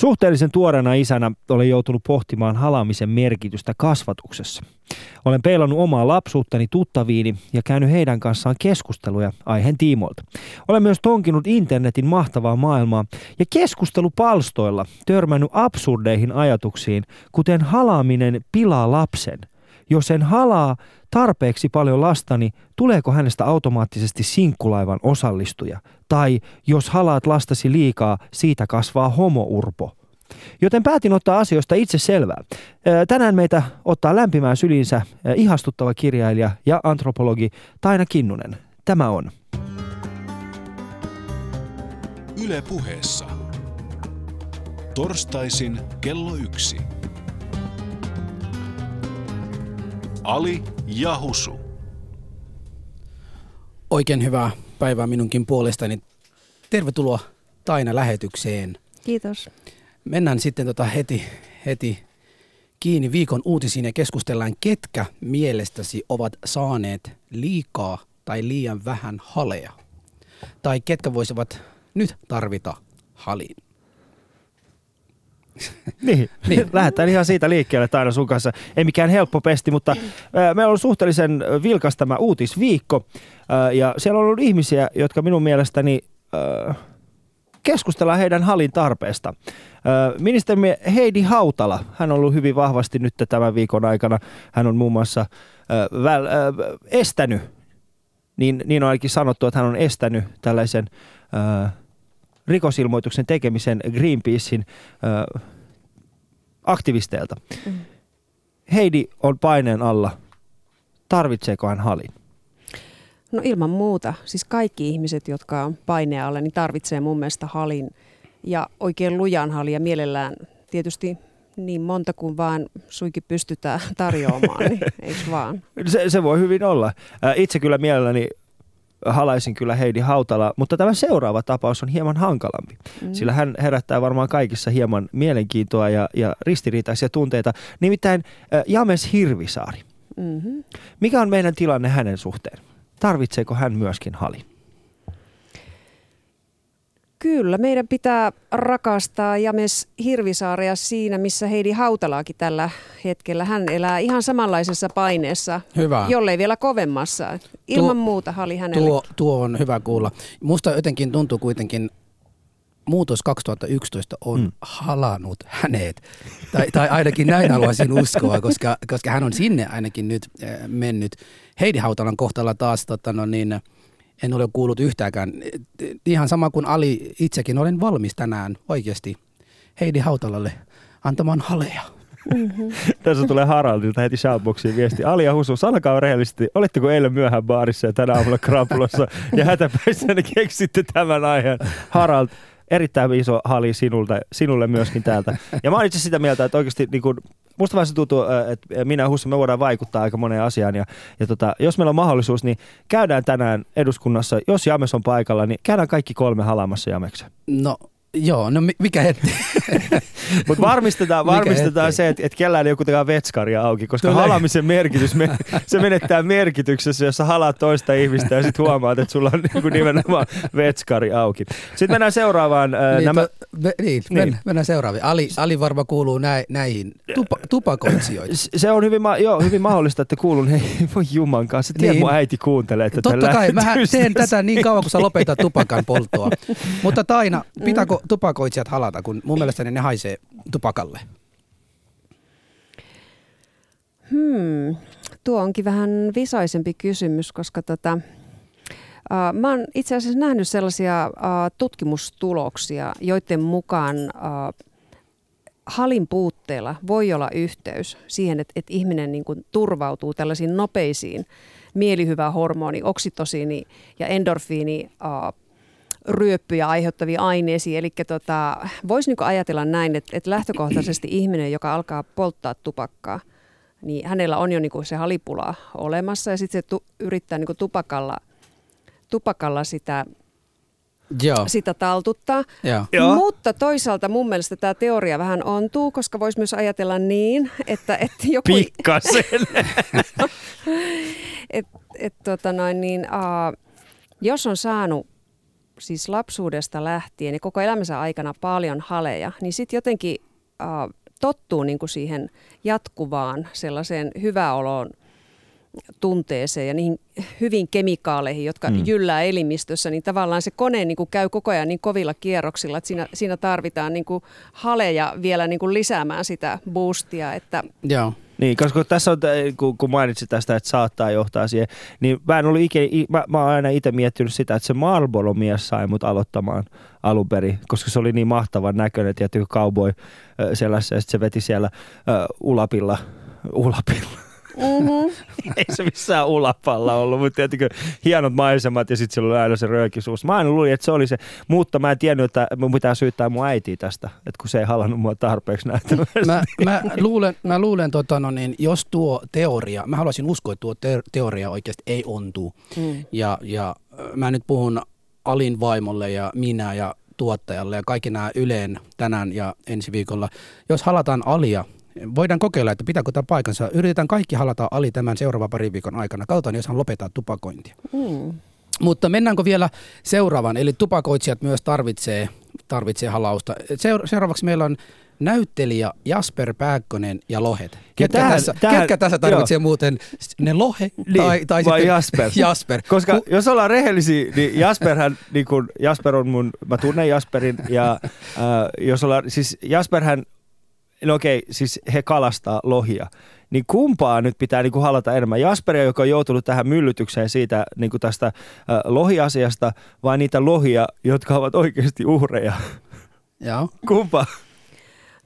Suhteellisen tuoreena isänä olen joutunut pohtimaan halaamisen merkitystä kasvatuksessa. Olen peilannut omaa lapsuuttani tuttaviini ja käynyt heidän kanssaan keskusteluja aiheen tiimoilta. Olen myös tonkinut internetin mahtavaa maailmaa ja keskustelupalstoilla törmännyt absurdeihin ajatuksiin, kuten halaaminen pilaa lapsen. Jos en halaa tarpeeksi paljon lastani, tuleeko hänestä automaattisesti sinkkulaivan osallistuja? Tai jos halaat lastasi liikaa, siitä kasvaa homourpo. Joten päätin ottaa asioista itse selvää. Tänään meitä ottaa lämpimään sylinsä ihastuttava kirjailija ja antropologi Taina Kinnunen. Tämä on Yle puheessa. Torstaisin kello yksi. Ali ja Husu. Oikein hyvää päivää minunkin puolestani. Tervetuloa Taina lähetykseen. Kiitos. Mennään sitten tota heti, heti kiinni viikon uutisiin ja keskustellaan, ketkä mielestäsi ovat saaneet liikaa tai liian vähän haleja. Tai ketkä voisivat nyt tarvita halin. niin, niin. lähdetään ihan siitä liikkeelle Taina sun kanssa. Ei mikään helppo pesti, mutta meillä on suhteellisen vilkas tämä uutisviikko. Ja siellä on ollut ihmisiä, jotka minun mielestäni keskustellaan heidän halin tarpeesta. Ministeri Heidi Hautala, hän on ollut hyvin vahvasti nyt tämän viikon aikana. Hän on muun muassa väl, estänyt, niin, niin on ainakin sanottu, että hän on estänyt tällaisen rikosilmoituksen tekemisen Greenpeacein aktivisteilta. Mm. Heidi on paineen alla. Tarvitseeko hän halin? No ilman muuta. Siis kaikki ihmiset, jotka on paineen alla, niin tarvitsee mun mielestä halin ja oikein lujan halin ja mielellään tietysti niin monta kuin vaan suikin pystytään tarjoamaan, niin eikö vaan? Se, se voi hyvin olla. Itse kyllä mielelläni halaisin kyllä Heidi Hautala, mutta tämä seuraava tapaus on hieman hankalampi, mm. sillä hän herättää varmaan kaikissa hieman mielenkiintoa ja, ja ristiriitaisia tunteita. Nimittäin äh, James Hirvisaari. Mm-hmm. Mikä on meidän tilanne hänen suhteen? Tarvitseeko hän myöskin halin? Kyllä, meidän pitää rakastaa James Hirvisaaria siinä, missä Heidi Hautalaakin tällä hetkellä. Hän elää ihan samanlaisessa paineessa, hyvä. jollei vielä kovemmassa. Ilman tuo, muuta hali hänelle. Tuo, tuo on hyvä kuulla. Musta jotenkin tuntuu kuitenkin, muutos 2011 on mm. halannut hänet. Tai, tai ainakin näin haluaisin uskoa, koska, koska hän on sinne ainakin nyt äh, mennyt. Heidi Hautalan kohtalla taas tota, no niin, en ole kuullut yhtäänkään. Ihan sama kuin Ali itsekin, olen valmis tänään oikeasti Heidi Hautalalle antamaan haleja. Mm-hmm. Tässä tulee Haraldilta heti shoutboxiin viesti. Ali ja Husu, sanokaa rehellisesti, olitteko eilen myöhään baarissa ja tänä aamulla krapulossa ja hätäpäissä keksitte tämän aiheen? Harald, erittäin iso hali sinulta, sinulle myöskin täältä. Ja mä oon itse sitä mieltä, että oikeasti niin kuin, musta vaan se tuntuu, että minä ja Hussu, me voidaan vaikuttaa aika moneen asiaan. Ja, ja tota, jos meillä on mahdollisuus, niin käydään tänään eduskunnassa, jos James on paikalla, niin käydään kaikki kolme halaamassa Jameksen. No Joo, no mikä hetti? Mutta varmistetaan, varmistetaan se, että, että kellään ei ole kuitenkaan vetskaria auki, koska Tule. halamisen merkitys, me, se menettää merkityksessä, jos sä halaat toista ihmistä ja sitten huomaat, että sulla on niin kuin nimenomaan vetskari auki. Sitten mennään seuraavaan. Niin, nämä... to, me, niin, niin. mennään seuraaviin. Ali, Ali varma kuuluu näi, näihin tupa, tupakoitsijoihin. Se on hyvin, ma- joo, hyvin mahdollista, että kuulun. Hei, voi juman kanssa. Tiedät, niin. mun äiti kuuntelee tätä Totta kai, mä teen tätä niin kauan, kun sä lopetat tupakan polttoa. Mutta Taina, pitääkö tupakoitsijat halata, kun mun mielestä ne haisee tupakalle? Hmm, tuo onkin vähän visaisempi kysymys, koska tota, uh, mä oon itse asiassa nähnyt sellaisia uh, tutkimustuloksia, joiden mukaan uh, halin puutteella voi olla yhteys siihen, että, että ihminen niin kuin turvautuu tällaisiin nopeisiin mielihyvä hormoni, oksitosiini ja endorfiini uh, ryöppyjä aiheuttavia aineisiin. Eli tota, voisi niinku ajatella näin, että, että lähtökohtaisesti ihminen, joka alkaa polttaa tupakkaa, niin hänellä on jo niinku se halipula olemassa ja sitten se tu, yrittää niinku tupakalla, tupakalla sitä Joo. sitä taltuttaa. Joo. Mutta toisaalta mun mielestä tämä teoria vähän ontuu, koska voisi myös ajatella niin, että, että joku... Pikkasen! et, et, tota noin, niin, uh, jos on saanut siis lapsuudesta lähtien ja koko elämänsä aikana paljon haleja, niin sitten jotenkin äh, tottuu niin kuin siihen jatkuvaan sellaiseen hyväoloon tunteeseen ja niihin hyvin kemikaaleihin, jotka mm. jyllää elimistössä, niin tavallaan se kone niin kuin käy koko ajan niin kovilla kierroksilla, että siinä, siinä tarvitaan niin kuin haleja vielä niin kuin lisäämään sitä boostia. Että Joo. Niin, koska tässä on, kun, kun mainitsit tästä, että saattaa johtaa siihen, niin mä en ollut ikinä, mä, mä oon aina itse miettinyt sitä, että se Marlboro-mies sai mut aloittamaan alun perin, koska se oli niin mahtavan näköinen, tietty cowboy sellaisessa, ja se veti siellä uh, ulapilla, ulapilla Mm-hmm. Ei se missään ulapalla ollut, mutta tietenkin hienot maisemat ja sitten sillä oli aina se röökisuus. Mä aina luulin, että se oli se, mutta mä en tiennyt, että mun pitää syyttää mun äitiä tästä, että kun se ei halannut mua tarpeeksi näyttävästi. Mä, mä luulen, mä luulen tota, no niin, jos tuo teoria, mä haluaisin uskoa, että tuo te- teoria oikeasti ei ontu. Mm. Ja, ja mä nyt puhun Alin vaimolle ja minä ja tuottajalle ja kaikki nämä Yleen tänään ja ensi viikolla. Jos halataan alia, voidaan kokeilla, että pitääkö tämä paikansa. Yritetään kaikki halata Ali tämän seuraavan parin viikon aikana. Kautta, jos hän lopettaa tupakointia. Mm. Mutta mennäänkö vielä seuraavan, eli tupakoitsijat myös tarvitsee, tarvitsee halausta. Seura- seuraavaksi meillä on näyttelijä Jasper Pääkkönen ja Lohet. Ketkä, tähän, tässä, tähän, ketkä tässä tarvitsee joo. muuten ne Lohe niin, tai, tai vai sitten Jasper? Jasper. Koska Ku, jos ollaan rehellisiä, niin Jasperhän, niin kun Jasper on mun, mä tunnen Jasperin ja äh, jos ollaan, siis Jasperhän okei, siis he kalastaa lohia. Niin kumpaa nyt pitää niin kuin halata enemmän? Jasperia, joka on joutunut tähän myllytykseen siitä niin kuin tästä äh, lohiasiasta, vai niitä lohia, jotka ovat oikeasti uhreja? Joo. Kumpaa?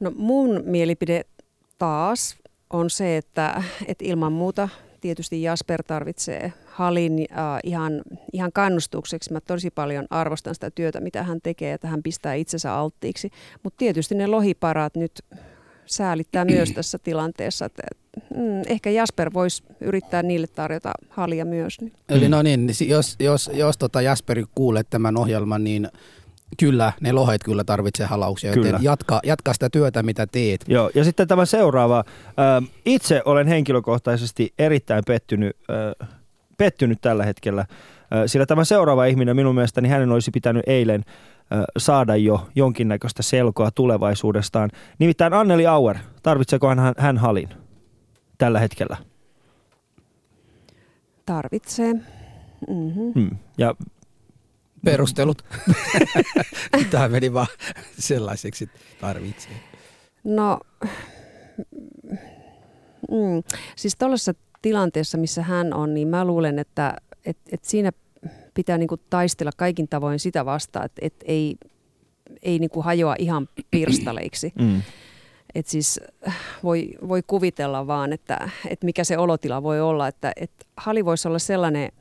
No mun mielipide taas on se, että, että ilman muuta tietysti Jasper tarvitsee halin äh, ihan, ihan kannustukseksi. Mä tosi paljon arvostan sitä työtä, mitä hän tekee, että hän pistää itsensä alttiiksi. Mutta tietysti ne lohiparat nyt säälittää myös tässä tilanteessa. Että, mm, ehkä Jasper voisi yrittää niille tarjota halia myös. Niin. Eli no niin, jos, jos, jos tota Jasperi kuulee tämän ohjelman, niin Kyllä, ne lohet kyllä tarvitsee halauksia, joten kyllä. jatka, jatka sitä työtä, mitä teet. Joo, ja sitten tämä seuraava. Itse olen henkilökohtaisesti erittäin pettynyt, pettynyt tällä hetkellä, sillä tämä seuraava ihminen minun mielestäni hänen olisi pitänyt eilen saada jo jonkinnäköistä selkoa tulevaisuudestaan. Nimittäin Anneli Auer, tarvitseeko hän, hän halin tällä hetkellä? Tarvitsee. Mm-hmm. Hmm. Ja Perustelut. Tämä meni vaan sellaiseksi, tarvitsee. No, mm, siis tuollaisessa tilanteessa, missä hän on, niin mä luulen, että et, et siinä pitää niin kuin taistella kaikin tavoin sitä vastaan, että, että ei, ei niin kuin hajoa ihan pirstaleiksi. Mm. Et siis voi, voi kuvitella vaan, että, että mikä se olotila voi olla, että, että hali voisi olla sellainen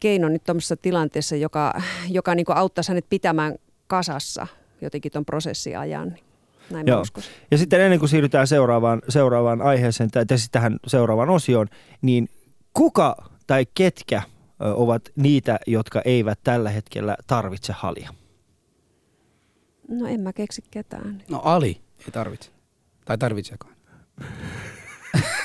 keino nyt tuommoisessa tilanteessa, joka, joka niin auttaisi hänet pitämään kasassa jotenkin tuon prosessin ajan. Näin Joo. Ja sitten ennen kuin siirrytään seuraavaan, seuraavaan aiheeseen tai siis tähän seuraavaan osioon, niin kuka tai ketkä ovat niitä, jotka eivät tällä hetkellä tarvitse halia? No en mä keksi ketään. No Ali ei tarvitse. Tai tarvitseeko?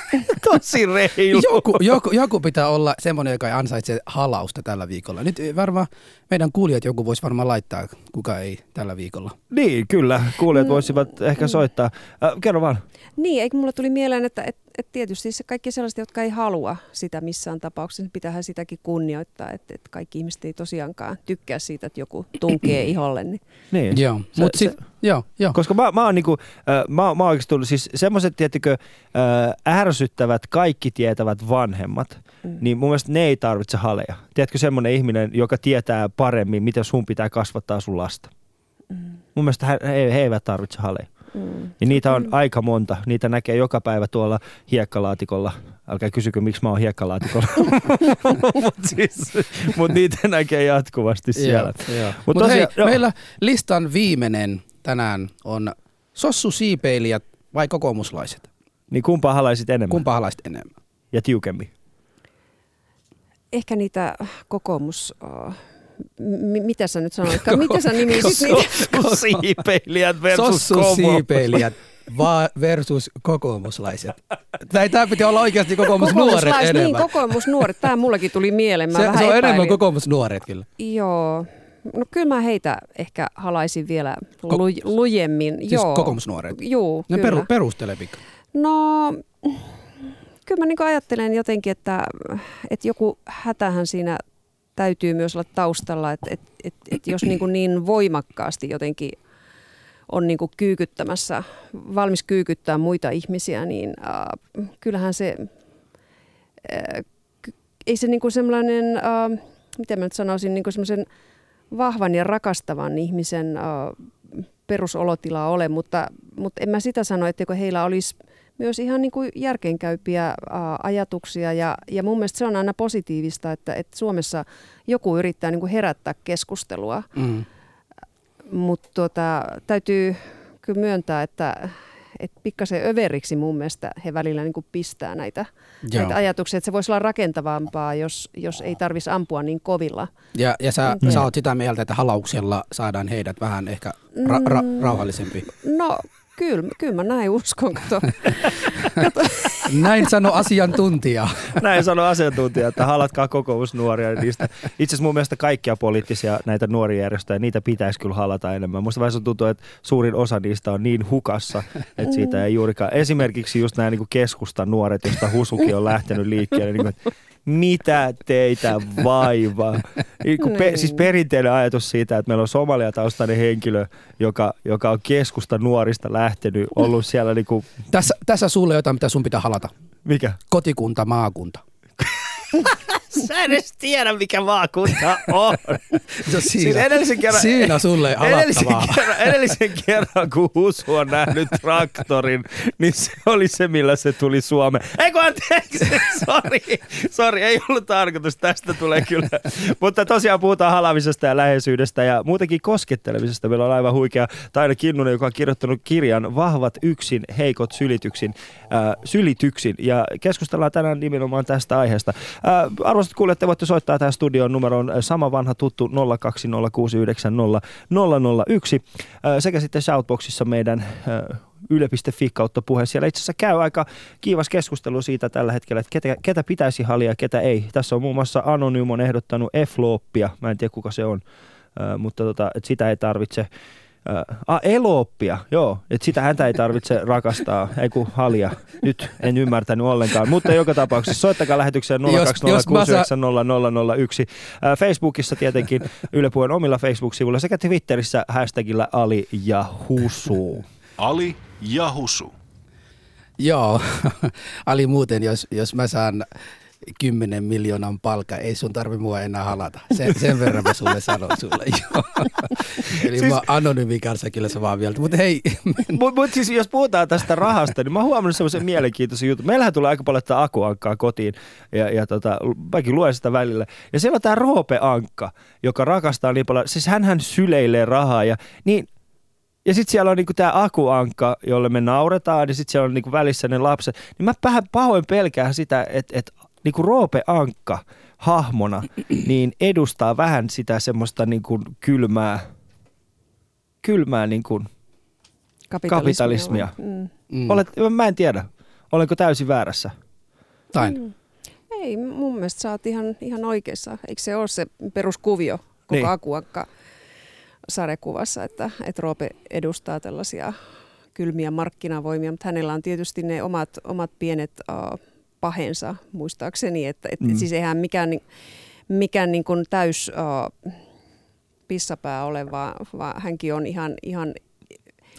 Tosi reilu. Joku, joku, joku pitää olla semmoinen, joka ei ansaitse halausta tällä viikolla. Nyt varmaan meidän kuulijat joku voisi varmaan laittaa, kuka ei tällä viikolla. Niin, kyllä. Kuulijat mm, voisivat ehkä mm. soittaa. Äh, kerro vaan. Niin, eikö mulla tuli mieleen, että, että, että tietysti se kaikki sellaiset, jotka ei halua sitä missään tapauksessa, niin pitäähän sitäkin kunnioittaa, että, että kaikki ihmiset ei tosiaankaan tykkää siitä, että joku tunkee iholle. Niin. niin. Joo, se, Mut sit, se, joo, joo. Koska mä, mä oon niinku, äh, mä, mä oon oikeasti tullut, siis semmoiset, tiettikö, äh, ärsyttävät, kaikki tietävät vanhemmat, mm. niin mun mielestä ne ei tarvitse haleja. Tiedätkö semmoinen ihminen, joka tietää paremmin, miten sun pitää kasvattaa sun lasta? Mm. Mun mielestä he, he, he eivät tarvitse haleja. Mm. Ja niitä on mm. aika monta. Niitä näkee joka päivä tuolla hiekkalaatikolla. Älkää kysykö, miksi mä oon hiekkalaatikolla. Mutta siis, mut niitä näkee jatkuvasti siellä. Mutta Mut hei, jo. meillä listan viimeinen tänään on sossusiipeilijät vai kokoomuslaiset? Niin kumpaa halaisit enemmän? Kumpaa halaisit enemmän? Ja tiukemmin? Ehkä niitä kokoomus... Uh M- mitä sä nyt sanoit? Mitä sä nimi? Siipeilijät versus siipeilijät versus kokoomuslaiset. Tai tämä piti olla oikeasti kokoomusnuoret enemmän. Niin, kokoomusnuoret. Tämä mullakin tuli mieleen. Mä se, vähän se on epäilin. enemmän kokoomusnuoret kyllä. Joo. no kyllä mä heitä ehkä halaisin vielä Ko- lu, lujemmin. Siis Joo. kokoomusnuoret. Juu, Ne kyllä. peru, perustele. No, kyllä mä niin ajattelen jotenkin, että, että joku hätähän siinä täytyy myös olla taustalla, että, että, että, että jos niin, kuin niin voimakkaasti jotenkin on niin kuin kyykyttämässä, valmis kyykyttää muita ihmisiä, niin äh, kyllähän se, äh, ei se niin kuin sellainen, äh, miten mä nyt sanoisin, niin kuin semmoisen vahvan ja rakastavan ihmisen äh, perusolotila ole, mutta, mutta en mä sitä sano, etteikö heillä olisi myös ihan niin kuin järkeenkäypiä ajatuksia ja, ja mun mielestä se on aina positiivista, että, että Suomessa joku yrittää niin kuin herättää keskustelua, Mm. mutta tuota, täytyy kyllä myöntää, että, että pikkasen överiksi mun mielestä he välillä niin kuin pistää näitä, Joo. näitä ajatuksia, että se voisi olla rakentavampaa, jos, jos ei tarvitsisi ampua niin kovilla. Ja, ja sä, En sä oot sitä mieltä, että halauksella saadaan heidät vähän ehkä ra- ra- rauhallisempi. No kyllä, kyllä mä näin uskon, kato. Näin sano asiantuntija. Näin sanoi asiantuntija, että halatkaa kokoomusnuoria. Niistä. Itse asiassa mun mielestä kaikkia poliittisia näitä nuoria järjestöjä, niitä pitäisi kyllä halata enemmän. Musta vähän tuntuu, että suurin osa niistä on niin hukassa, että siitä ei juurikaan. Esimerkiksi just nämä niin keskustan nuoret, joista Husukin on lähtenyt liikkeelle. Niin kuin, mitä teitä vaivaa? Niin pe- Niin. siis perinteinen ajatus siitä, että meillä on somaliataustainen henkilö, joka, joka on keskusta nuorista lähtenyt, ollut siellä niin kuin, Tässä, tässä sulle jotain, mitä sun pitää halata. mikä? Kotikunta, maakunta. Sä edes tiedä, mikä maakunta on. No Siis edellisen kerran, siinä sulle edellisen kerran, edellisen kerran, kun Husu on nähnyt traktorin, niin se oli se, millä se tuli Suomeen. Eikö anteeksi, sori, sori, ei ollut tarkoitus, tästä tulee kyllä. Mutta tosiaan puhutaan halamisesta ja läheisyydestä ja muutenkin koskettelemisesta. Meillä on aivan huikea Taina Kinnunen, joka on kirjoittanut kirjan Vahvat yksin, heikot sylityksin, äh, sylityksin. Ja keskustellaan tänään nimenomaan tästä aiheesta. Äh, arvoisat kuulijat, te voitte soittaa tähän studioon numeroon sama vanha tuttu 020690001 äh, sekä sitten Shoutboxissa meidän äh, yle.fi kautta puhe. Siellä itse asiassa käy aika kiivas keskustelu siitä tällä hetkellä, että ketä, ketä pitäisi halia ja ketä ei. Tässä on muun muassa Anonym on ehdottanut F-looppia, mä en tiedä kuka se on, äh, mutta tota, sitä ei tarvitse Äh, ah, elooppia, joo. Että sitä häntä ei tarvitse rakastaa, ei kun halia. Nyt en ymmärtänyt ollenkaan. Mutta joka tapauksessa soittakaa lähetykseen Jos- jos mä saan- 020690001. Äh, Facebookissa tietenkin Yle Puheen omilla Facebook-sivuilla sekä Twitterissä hashtagillä Ali ja Husu. Ali ja Husu. Joo, Ali muuten, jos, jos mä saan 10 miljoonan palkka, ei sun tarvi mua enää halata. Sen, sen verran mä sulle sanon sulle. Joo. Eli siis... mä anonyymin kanssa kyllä samaa mieltä. Mutta hei, Mutta mut siis jos puhutaan tästä rahasta, niin mä oon huomannut semmoisen mielenkiintoisen jutun. Meillähän tulee aika paljon tätä akuankkaa kotiin ja, ja tota, mäkin luen sitä välillä. Ja siellä on tämä Roope Ankka, joka rakastaa niin paljon. Siis hänhän syleilee rahaa ja niin ja sitten siellä on niinku tämä akuankka, jolle me nauretaan, ja sitten siellä on niinku välissä ne lapset. Niin mä vähän pahoin pelkään sitä, että et, niinku Roope Ankka hahmona niin edustaa vähän sitä semmoista niinku kylmää, kylmää niinku kapitalismia. Mm. mm, Olet, mä en tiedä, olenko täysin väärässä. tain. Ei, mun mielestä sä oot ihan, ihan oikeassa. Eikö se ole se peruskuvio koko Niin. niin. Akuakka sarjakuvassa, että, että Roope edustaa tällaisia kylmiä markkinavoimia, mutta hänellä on tietysti ne omat, omat pienet uh, pahensa muistaakseni, että et, Mm. siis eihän mikään, mikään niin kuin täys uh, pissapää ole, vaan, vaan hänkin on ihan, ihan,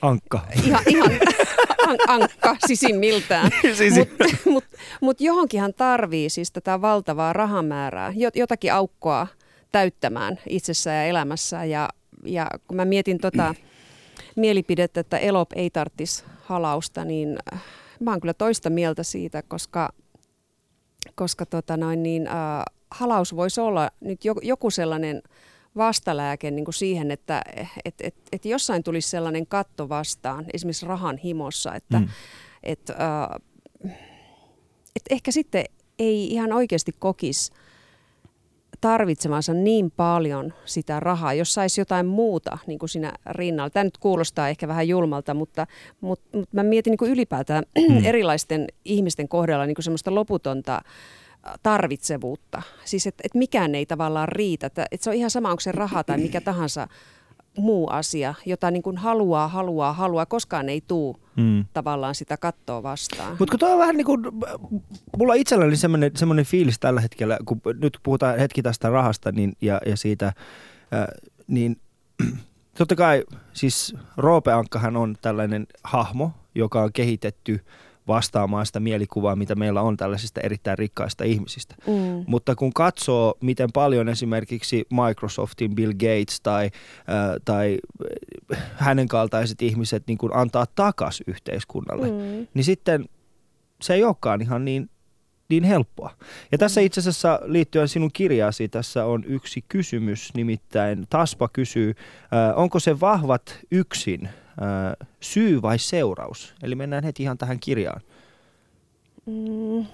Ankka. ihan, ihan an, ankka sisimmiltään. siis, Mutta mut, mut johonkinhan tarvii siis tätä valtavaa rahamäärää, jot- jotakin aukkoa täyttämään itsessään ja elämässään. Ja, ja kun mä mietin tota mielipidettä, että elop ei tarttisi halausta, niin mä oon kyllä toista mieltä siitä, koska, koska tota noin, niin, äh, halaus voisi olla nyt jo- joku sellainen vastalääke niin kuin siihen, että et, et, et jossain tulisi sellainen katto vastaan, esimerkiksi rahan himossa, että Mm. mm. et, äh, et ehkä sitten ei ihan oikeasti kokisi tarvitsemansa niin paljon sitä rahaa, jos saisi jotain muuta niin kuin siinä rinnalla. Tämä nyt kuulostaa ehkä vähän julmalta, mutta, mutta, mutta mä mietin niin kuin ylipäätään Mm. erilaisten ihmisten kohdalla niin kuin semmoista loputonta tarvitsevuutta. Siis että et mikään ei tavallaan riitä. Että et se on ihan sama, onko se raha tai mikä tahansa muu asia, jota niin kuin haluaa, haluaa, haluaa, koskaan ei tuu mm. tavallaan sitä kattoa vastaan. Mutta kun on vähän niin kuin, mulla itselläni semmoinen, semmoinen fiilis tällä hetkellä, kun nyt puhutaan hetki tästä rahasta niin, ja, ja siitä, äh, niin totta kai siis Roope Ankkahan on tällainen hahmo, joka on kehitetty – vastaamaan sitä mielikuvaa, mitä meillä on tällaisista erittäin rikkaista ihmisistä. Mm. Mutta kun katsoo, miten paljon esimerkiksi Microsoftin Bill Gates tai, äh, tai hänen kaltaiset ihmiset niin kuin antaa takas yhteiskunnalle, mm. niin sitten se ei olekaan ihan niin niin helppoa. Ja tässä itse asiassa liittyen sinun kirjaasi, tässä on yksi kysymys, nimittäin Taspa kysyy, äh, onko se vahvat yksin syy vai seuraus? Eli mennään heti ihan tähän kirjaan. Mm,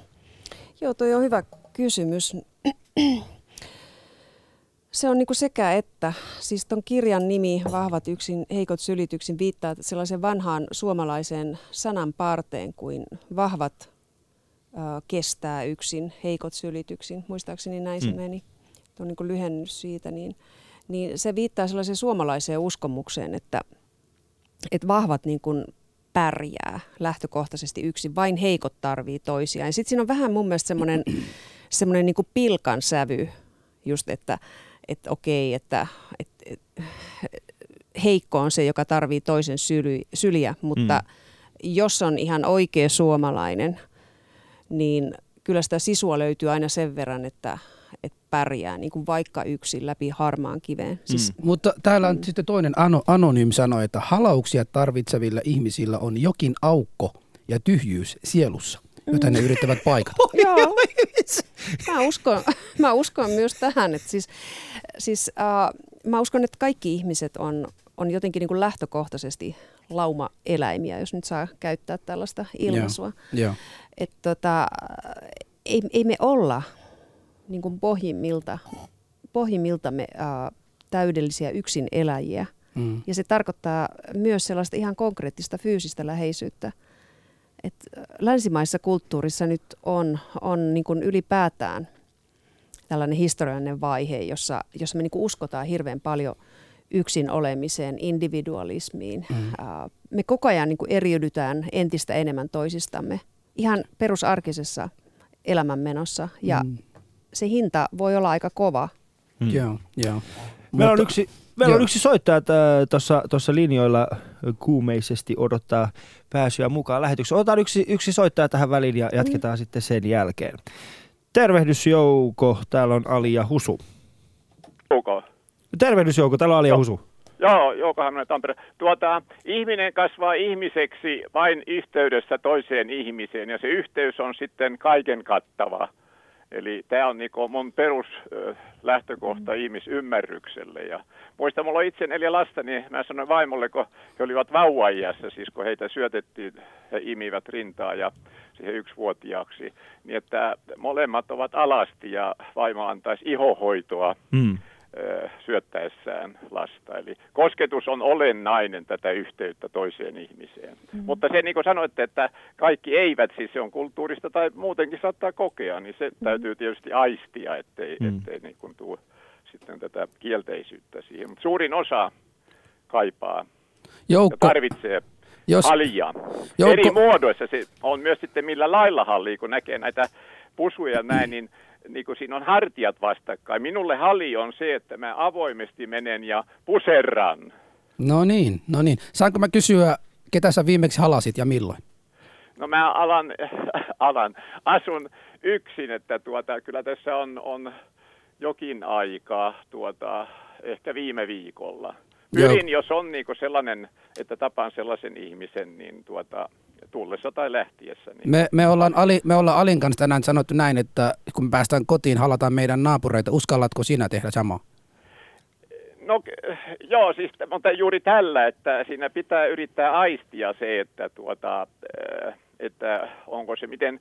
joo, toi on hyvä kysymys. Se on niinku sekä että. Siis ton kirjan nimi, Vahvat yksin, heikot sylityksin, viittaa sellaisen vanhaan suomalaiseen sanan parteen kuin vahvat kestää yksin, heikot sylityksin. Muistaakseni näin se mm. meni. Tuo on niin lyhennys siitä. Niin, niin se viittaa sellaiseen suomalaiseen uskomukseen, että, että vahvat niin kuin pärjää lähtökohtaisesti yksin, vain heikot tarvii toisiaan. Sitten siinä on vähän mun mielestä semmoinen, semmoinen niin pilkan sävy, just että, että okei, että, että, että heikko on se, joka tarvii toisen syly, syliä, mutta mm. jos on ihan oikea suomalainen – niin kyllä sitä sisua löytyy aina sen verran, että pärjää niin kuin vaikka yksin läpi harmaan kiveen. Siis, mm. Mutta täällä on mm. sitten toinen ano, anonym sanoi, että halauksia tarvitsevilla ihmisillä on jokin aukko ja tyhjyys sielussa, jota ne yrittävät paikata. Joo, mä uskon, mä uskon myös tähän. Että siis, siis, uh, mä uskon, että kaikki ihmiset on, on jotenkin niin kuin lähtökohtaisesti lauma-eläimiä, jos nyt saa käyttää tällaista ilmaisua. Joo, joo. Että tota, ei, ei me olla niin kuin pohjimmilta, pohjimmiltamme ää, täydellisiä yksin eläjiä. Mm. Ja se tarkoittaa myös sellaista ihan konkreettista fyysistä läheisyyttä. Et länsimaissa kulttuurissa nyt on, on niin kuin ylipäätään tällainen historiallinen vaihe, jossa, jossa me niin kuin uskotaan hirveän paljon yksin olemiseen, individualismiin. Mm. Me koko ajan niin kuin eriydytään entistä enemmän toisistamme – ihan perusarkisessa elämänmenossa ja mm. Se hinta voi olla aika kova. Mm. Joo, joo. Meillä on yksi, meillä on yksi soittaja tuossa linjoilla kuumeisesti odottaa pääsyä mukaan lähetykseen. Otetaan yksi, yksi soittaja tähän väliin ja jatketaan mm. sitten sen jälkeen. Tervehdys Jouko, täällä on Ali ja Husu. Jouko. Tervehdys Jouko, täällä on Ali ja Husu. Joo, Jouko Haminen Tampere. Tuota, ihminen kasvaa ihmiseksi vain yhteydessä toiseen ihmiseen ja se yhteys on sitten kaiken kattava. Eli tämä on niinku mun peruslähtökohta mm. ihmisymmärrykselle. Ja muista, mulla on itse neljä lasta, niin mä sanoin vaimolle, kun he olivat vauvaiässä, siis kun heitä syötettiin, he imivät rintaa ja siihen yksivuotiaaksi, niin että molemmat ovat alasti ja vaimo antaisi ihohoitoa. Mm syöttäessään lasta. Eli kosketus on olennainen tätä yhteyttä toiseen ihmiseen. Mm. Mutta se niin kuin sanoitte, että kaikki eivät, siis se on kulttuurista tai muutenkin saattaa kokea, niin se mm. täytyy tietysti aistia, ettei, mm. ettei niin kuin tuu sitten tätä kielteisyyttä siihen. Mutta suurin osa kaipaa Joukko. ja tarvitsee jos, halia. Joukko. Eri muodoissa se on myös sitten millä lailla halli, kun näkee näitä pusuja näin, niin niin kuin siinä on hartiat vastakkain. Minulle hali on se, että mä avoimesti menen ja puserran. No niin, no niin. Saanko mä kysyä, ketä sä viimeksi halasit ja milloin? No mä alan, alan asun yksin, että tuota, kyllä tässä on, on jokin aikaa, tuota, ehkä viime viikolla. Pyrin, jos on niin sellainen, että tapaan sellaisen ihmisen, niin tuota, tullessa tai lähtiessä. Niin. Me, me, ollaan Ali, me ollaan Alin kanssa tänään sanottu näin, että kun me päästään kotiin, halataan meidän naapureita. Uskallatko sinä tehdä samaa? No joo, siis mutta juuri tällä, että siinä pitää yrittää aistia se, että, tuota, että onko se miten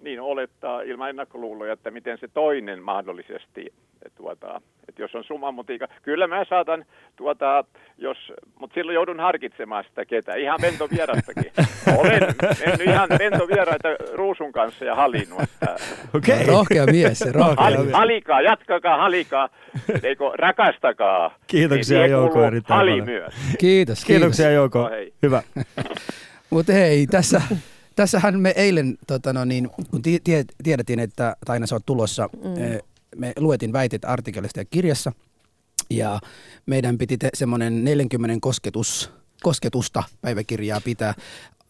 niin olettaa ilman ennakkoluuloja, että miten se toinen mahdollisesti tuota, että jos on sumamutiikka. Kyllä mä saatan, tuota, jos, mutta silloin joudun harkitsemaan sitä ketä, ihan ventovierastakin. Olen mennyt ihan ventovieraita Ruusun kanssa ja hallinnut. Että... Okay. No, rohkea mies, rohkea Hal, mies. Halikaa, jatkakaa halikaa, eikö rakastakaa. Kiitoksia Jouko erittäin Hali myös. Kiitos, kiitos. Kiitoksia Jouko, no, hei. hyvä. Mutta hei, tässä, tässähän me eilen, tota no niin, kun tiedettiin, että Taina sä oot tulossa, mm. Eh, me luetin väiteet artikkelista ja kirjassa ja meidän piti te, semmoinen 40 kosketus, kosketusta päiväkirjaa pitää.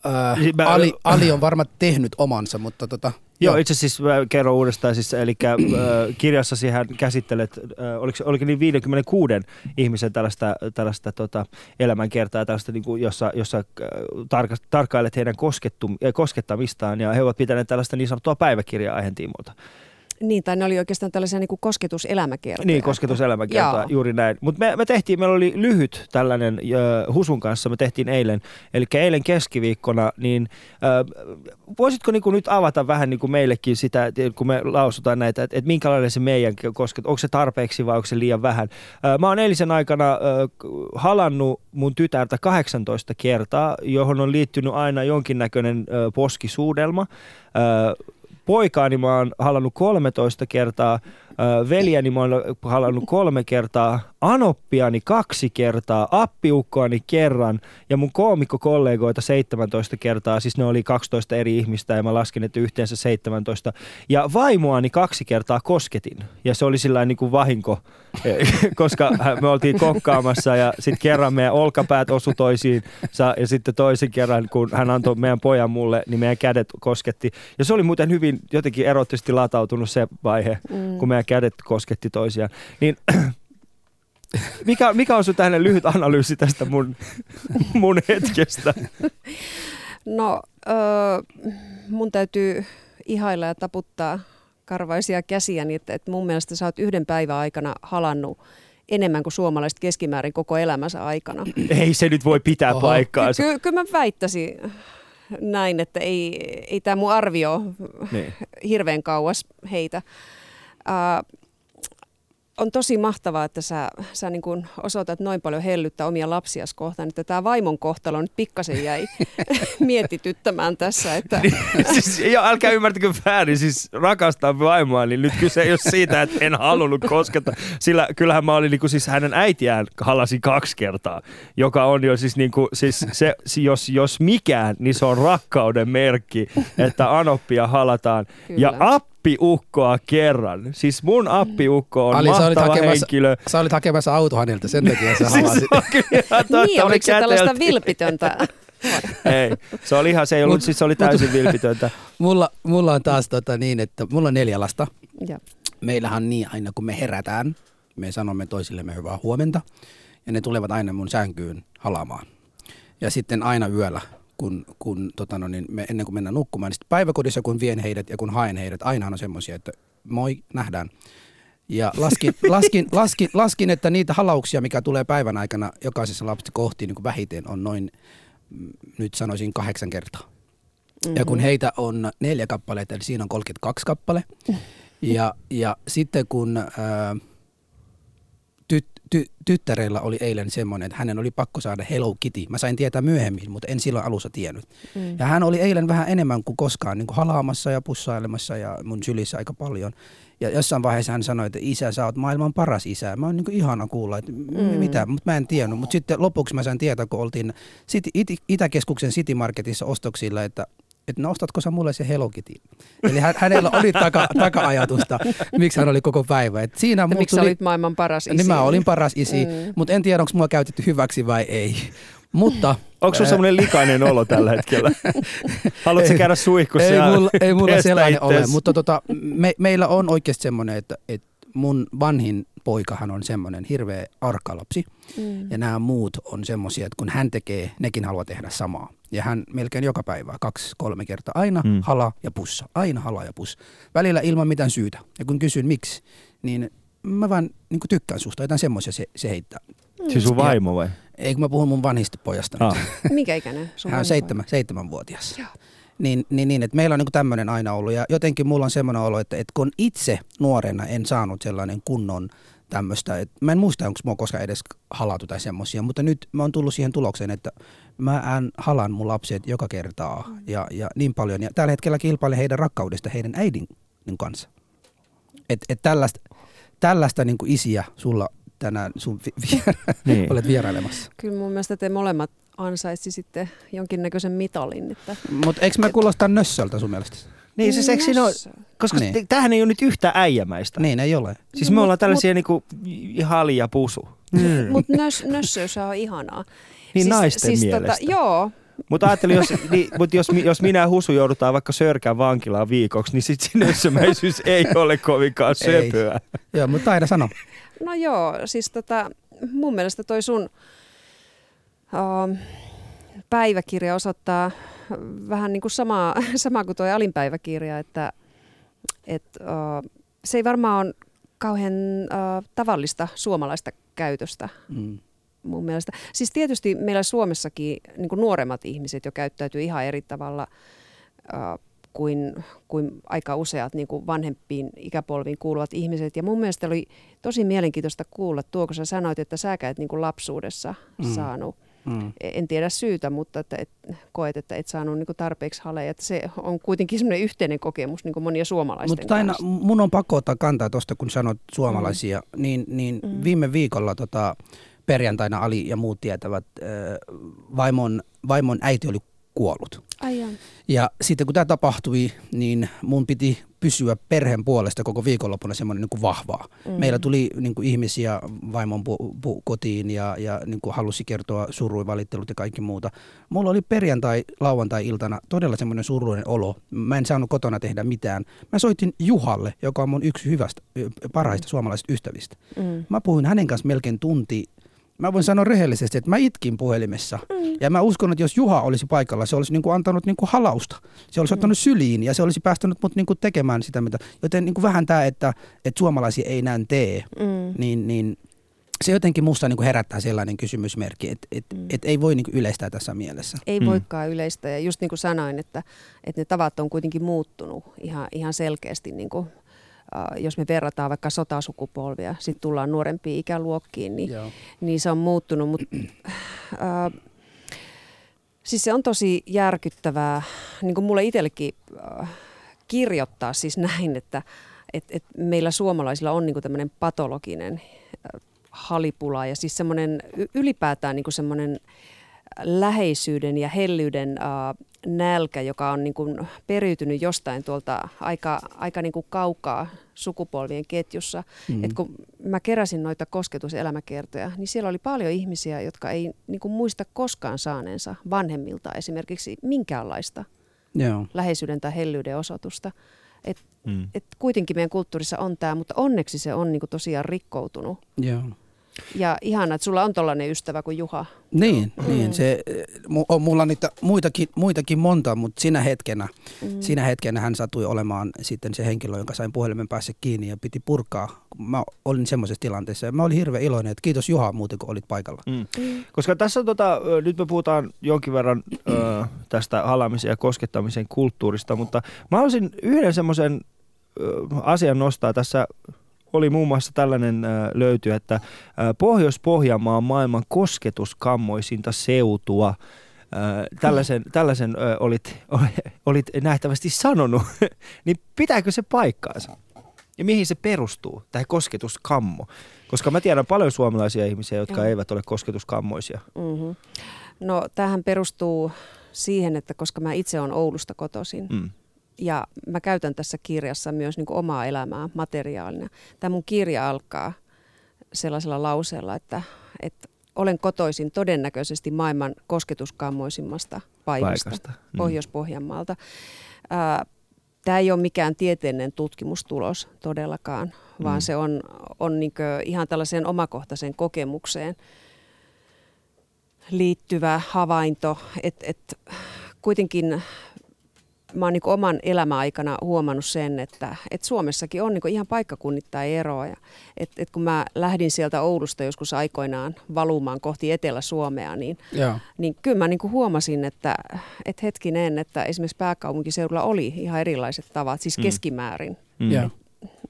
Ää, siis mä, Ali, Ali on varmaan tehnyt omansa, mutta tota, Joo, itse asiassa kerron uudestaan, siis, eli äh, kirjassasi hän käsittelet, äh, oliko, oliko niin 56 ihmisen tällaista, tällaista tota, elämänkertaa, tällaista, niin kuin, jossa, jossa äh, tarka, tarkkailet heidän koskettu, äh, koskettamistaan, ja he ovat pitäneet tällaista niin sanottua päiväkirjaa aiheen tiimolta. Niin, tai ne oli oikeastaan tällaisia niin kosketuselämäkertoja. Niin, kosketuselämäkertoja, juuri näin. Mutta me, me tehtiin, meillä oli lyhyt tällainen äh, Husun kanssa, me tehtiin eilen, eli eilen keskiviikkona, niin äh, voisitko niin nyt avata vähän niin kuin meillekin sitä, kun me lausutaan näitä, että, että minkälainen se meidän kosket, onko se tarpeeksi vai onko se liian vähän. Äh, mä oon eilisen aikana äh, halannut mun tytärtä 18 kertaa, johon on liittynyt aina jonkinnäköinen äh, poskisuudelma. Äh, poikaani mä oon halannut 13 kertaa, veljeni mä oon halannut kolme kertaa, anoppiani kaksi kertaa, appiukkoani kerran ja mun koomikkokollegoita 17 kertaa, siis ne oli 12 eri ihmistä ja mä laskin, että yhteensä 17. Ja vaimoani kaksi kertaa kosketin ja se oli sillä niin kuin vahinko, koska me oltiin kokkaamassa ja sitten kerran meidän olkapäät osu toisiin ja sitten toisen kerran, kun hän antoi meidän pojan mulle, niin meidän kädet kosketti. Ja se oli muuten hyvin jotenkin erottisesti latautunut se vaihe, mm. kun meidän kädet kosketti toisiaan. Niin mikä, mikä on sun tähden lyhyt analyysi tästä mun, mun hetkestä? No, ö, mun täytyy ihailla ja taputtaa karvaisia käsiä, niin että, että mun mielestä sä oot yhden päivän aikana halannut enemmän kuin suomalaiset keskimäärin koko elämänsä aikana. Ei se nyt voi pitää Oho. paikkaansa. Ky- ky- kyllä mä väittäisin näin, että ei, ei tämä mun arvio niin. hirveän kauas heitä. Uh, on tosi mahtavaa, että sä, sä niin kuin osoitat noin paljon hellyttä omia lapsias kohtaan, että tämä vaimon kohtalo nyt pikkasen jäi mietityttämään tässä. Että... Niin, siis, ja älkää ymmärtäkö väärin, siis rakastaa vaimoa, niin nyt kyse ei ole siitä, että en halunnut kosketa, sillä kyllähän mä olin niin kuin, siis hänen äitiään halasin kaksi kertaa, joka on jo siis, niin kuin, siis se, jos, jos mikään, niin se on rakkauden merkki, että anoppia halataan. Kyllä. Ja ap appiukkoa kerran. Siis mun appiukko on Ali, mahtava sä henkilö. Sä olit hakemassa auto häneltä, sen takia sä siis niin, oliko se tällaista vilpitöntä? ei, se oli ihan, se ei ollut, siis se oli täysin vilpitöntä. mulla, mulla on taas tota niin, että mulla on neljä lasta. Ja. Meillähän on niin aina, kun me herätään, me sanomme toisillemme hyvää huomenta. Ja ne tulevat aina mun sänkyyn halamaan. Ja sitten aina yöllä kun, kun tota no, niin me, ennen kuin mennään nukkumaan, niin päiväkodissa kun vien heidät ja kun haen heidät, aina on semmoisia, että moi, nähdään. Ja laskin, laskin, laskin, laskin, että niitä halauksia, mikä tulee päivän aikana jokaisessa lapsi kohti niin kuin vähiten, on noin, mm, nyt sanoisin kahdeksan kertaa. Mm-hmm. Ja kun mhm. heitä on neljä kappaletta, eli siinä on 32 kappale. Ja, ja sitten kun... Tyt, ty, tyttärellä oli eilen semmoinen, että hänen oli pakko saada Hello Kitty. Mä sain tietää myöhemmin, mutta en silloin alussa tiennyt. Mm. Ja hän oli eilen vähän enemmän kuin koskaan niin kuin halaamassa ja pussailemassa ja mun sylissä aika paljon. Ja jossain vaiheessa hän sanoi, että isä, sä oot maailman paras isä. Mä oon niin ihana kuulla, että mm. mitä, mutta mä en tiennyt. Mutta sitten lopuksi mä sain tietää, kun oltiin City, It, Itäkeskuksen City Marketissa ostoksilla, että että no ostatko sä mulle se Hello Kitty? Eli hänellä oli taka, taka-ajatusta, miksi hän oli koko päivä. Et siinä miksi tuli, olit maailman paras isi? Niin mä olin paras isi, mm. mutta en tiedä, onko mua käytetty hyväksi vai ei. Mutta, Onko sulla semmoinen likainen olo tällä hetkellä? Haluatko ei, käydä suihkussa Ei mulla, ei mulla sellainen ole, mutta tota, me, meillä on oikeasti semmoinen, että, että mun vanhin poikahan on semmoinen hirveä arkalapsi. Mm. Ja nämä muut on semmoisia, että kun hän tekee, nekin haluaa tehdä samaa. Ja hän melkein joka päivä, kaksi, kolme kertaa, aina mm. hala ja pussa. Aina hala ja pussa. Välillä ilman mitään syytä. Ja kun kysyn miksi, niin mä vaan niin tykkään susta. Jotain semmoisia se, se heittää. Mm. Siis sun vaimo vai? Ei, kun mä puhun mun vanhista pojasta. Ah. Mikä ikäinen? Sun hän on seitsemän, seitsemänvuotias. Joo. Niin, niin, niin että meillä on niin tämmöinen aina ollut ja jotenkin mulla on semmoinen olo, että, että kun itse nuorena en saanut sellainen kunnon tämmöistä, että mä en muista, onko mua koskaan edes halatu tai semmoisia, mutta nyt mä oon tullut siihen tulokseen, että mä en halan mun lapset joka kertaa ja, ja niin paljon. Ja tällä hetkellä kilpailen heidän rakkaudesta heidän äidin niin kanssa. Että et tällaista, tällaista niin kuin isiä sulla tänään sun vi- vi- Niin. olet vierailemassa. Kyllä mun mielestä te molemmat ansaitsi sitten jonkinnäköisen mitalin. Että Mutta eikö mä kuulostaa nössöltä sun mielestä? Niin siis eikö siinä ole, koska Niin. niin. tämähän ei ole nyt yhtä äijämäistä. Niin, ei ole. Siis No, me mut- ollaan tällaisia niinku hali ja pusu. Mm. Mutta nös, nössöys on ihanaa. Niin naisten mielestä. Tota, joo, Mutta ajattelin, jos, niin, mut jos, jos minä ja Husu joudutaan vaikka Sörkään vankilaan viikoksi, niin sitten se nössömäisyys ei ole kovinkaan Ei. söpöä. Joo, mutta aina sano. no joo, siis tota, mun mielestä toi sun päiväkirja osoittaa vähän niin kuin samaa, samaa kuin toi alinpäiväkirja, että et, se ei varmaan ole kauhean uh, tavallista suomalaista käytöstä Mm. mun mielestä. Siis tietysti meillä Suomessakin niin nuoremmat ihmiset jo käyttäytyy ihan eri tavalla äh, kuin, kuin aika useat niin kuin vanhempiin ikäpolviin kuuluvat ihmiset. Ja mun mielestä oli tosi mielenkiintoista kuulla tuo, kun sä sanoit, että säkä et niin kuin lapsuudessa mm. saanut. Mm. En tiedä syytä, mutta että et, koet, että et saanut niin tarpeeksi haleja. Että se on kuitenkin semmoinen yhteinen kokemus niin kuin monia suomalaisten Mutta aina kanssa. mun on pakko ottaa kantaa tuosta, kun sanot suomalaisia, mm. niin, niin mm. viime viikolla tota, perjantaina Ali ja muut tietävät, äh, vaimon, vaimon äiti oli kuollut. Ai jaa. Ja sitten kun tämä tapahtui, niin mun piti pysyä perheen puolesta koko viikonloppuna semmoinen niin kuin vahvaa. Mm. Meillä tuli niin kuin ihmisiä vaimon pu- pu- kotiin ja, ja niin kuin halusi kertoa surui, valittelut ja kaikki muuta. Mulla oli perjantai, lauantai-iltana todella semmoinen surullinen olo. Mä en saanut kotona tehdä mitään. Mä soitin Juhalle, joka on mun yksi hyvästä, parhaista suomalaisista ystävistä. Mm. Mä puhuin hänen kanssa melkein tunti. Mä voin sanoa rehellisesti, että mä itkin puhelimessa. Mm. Ja mä uskon, että jos Juha olisi paikalla, se olisi niinku antanut niinku halausta. Se olisi mm. ottanut syliin ja se olisi päästänyt mut niinku tekemään sitä, mitä... Joten niinku vähän tämä, että, että suomalaisia ei näin tee, Mm. niin, niin se jotenkin musta niinku herättää sellainen kysymysmerkki, että et, mm. et ei voi niinku yleistää tässä mielessä. Ei Mm. voikaan yleistä. Ja just niin kuin sanoin, että, että ne tavat on kuitenkin muuttunut ihan, ihan selkeästi. Niin kuin, jos me verrataan vaikka sotasukupolvia, sitten tullaan nuorempiin ikäluokkiin, niin, Joo. niin se on muuttunut. Mutta äh, siis se on tosi järkyttävää, niin kuin mulle itsellekin äh, kirjoittaa siis näin, että et, et meillä suomalaisilla on niin tämmöinen patologinen äh, halipula ja siis semmoinen ylipäätään niin semmoinen läheisyyden ja hellyyden äh, nälkä, joka on niin kuin periytynyt jostain tuolta aika, aika niin kuin kaukaa sukupolvien ketjussa. Mm. Mm. Et kun mä keräsin noita kosketuselämäkertoja, niin siellä oli paljon ihmisiä, jotka ei niin kuin muista koskaan saaneensa vanhemmilta esimerkiksi minkäänlaista Joo. läheisyyden tai hellyyden osoitusta. Et, Mm. et kuitenkin meidän kulttuurissa on tämä, mutta onneksi se on niin kuin tosiaan rikkoutunut. Joo. Ja ihana, että sulla on tollainen ystävä kuin Juha. Niin, mm. niin se, on mulla niitä muitakin, muitakin monta, mutta siinä hetkenä, mm. siinä hetkenä hän satui olemaan sitten se henkilö, jonka sain puhelimen päässä kiinni ja piti purkaa. kun Mä olin semmoisessa tilanteessa ja mä olin hirveän iloinen, että kiitos Juha muuten kun olit paikalla. Mm. Koska tässä on tota, nyt me puhutaan jonkin verran ö, tästä halaamisen ja koskettamisen kulttuurista, mutta mä haluaisin yhden semmoisen asian nostaa. Tässä oli muun muassa tällainen ö, löyty, että ö, Pohjois-Pohjanmaa on maailman kosketuskammoisinta seutua. Ö, tällaisen tällaisen olit, olit nähtävästi sanonut, niin pitääkö se paikkaansa? Ja mihin se perustuu, tämä kosketuskammo? Koska mä tiedän paljon suomalaisia ihmisiä, jotka Joo. eivät ole kosketuskammoisia. Mm-hmm. No tähän perustuu siihen, että koska mä itse olen Oulusta kotoisin Mm. Ja mä käytän tässä kirjassa myös niin kuin omaa elämää materiaalina. Tämä mun kirja alkaa sellaisella lauseella, että, että olen kotoisin todennäköisesti maailman kosketuskammoisimmasta paikasta, Paikasta. Mm. Pohjois-Pohjanmaalta. Ää, Tämä ei ole mikään tieteellinen tutkimustulos todellakaan, vaan Mm. se on, on niin ihan tällaiseen omakohtaiseen kokemukseen liittyvä havainto, että et kuitenkin mä oon niin oman elämäaikana huomannut sen, että, että Suomessakin on niin ihan paikkakunnittain eroa. Ja, et, et kun mä lähdin sieltä Oulusta joskus aikoinaan valumaan kohti Etelä-Suomea, niin, Joo. niin kyllä mä niin huomasin, että, että hetkinen, että esimerkiksi pääkaupunkiseudulla oli ihan erilaiset tavat, siis keskimäärin. Mm. Joo.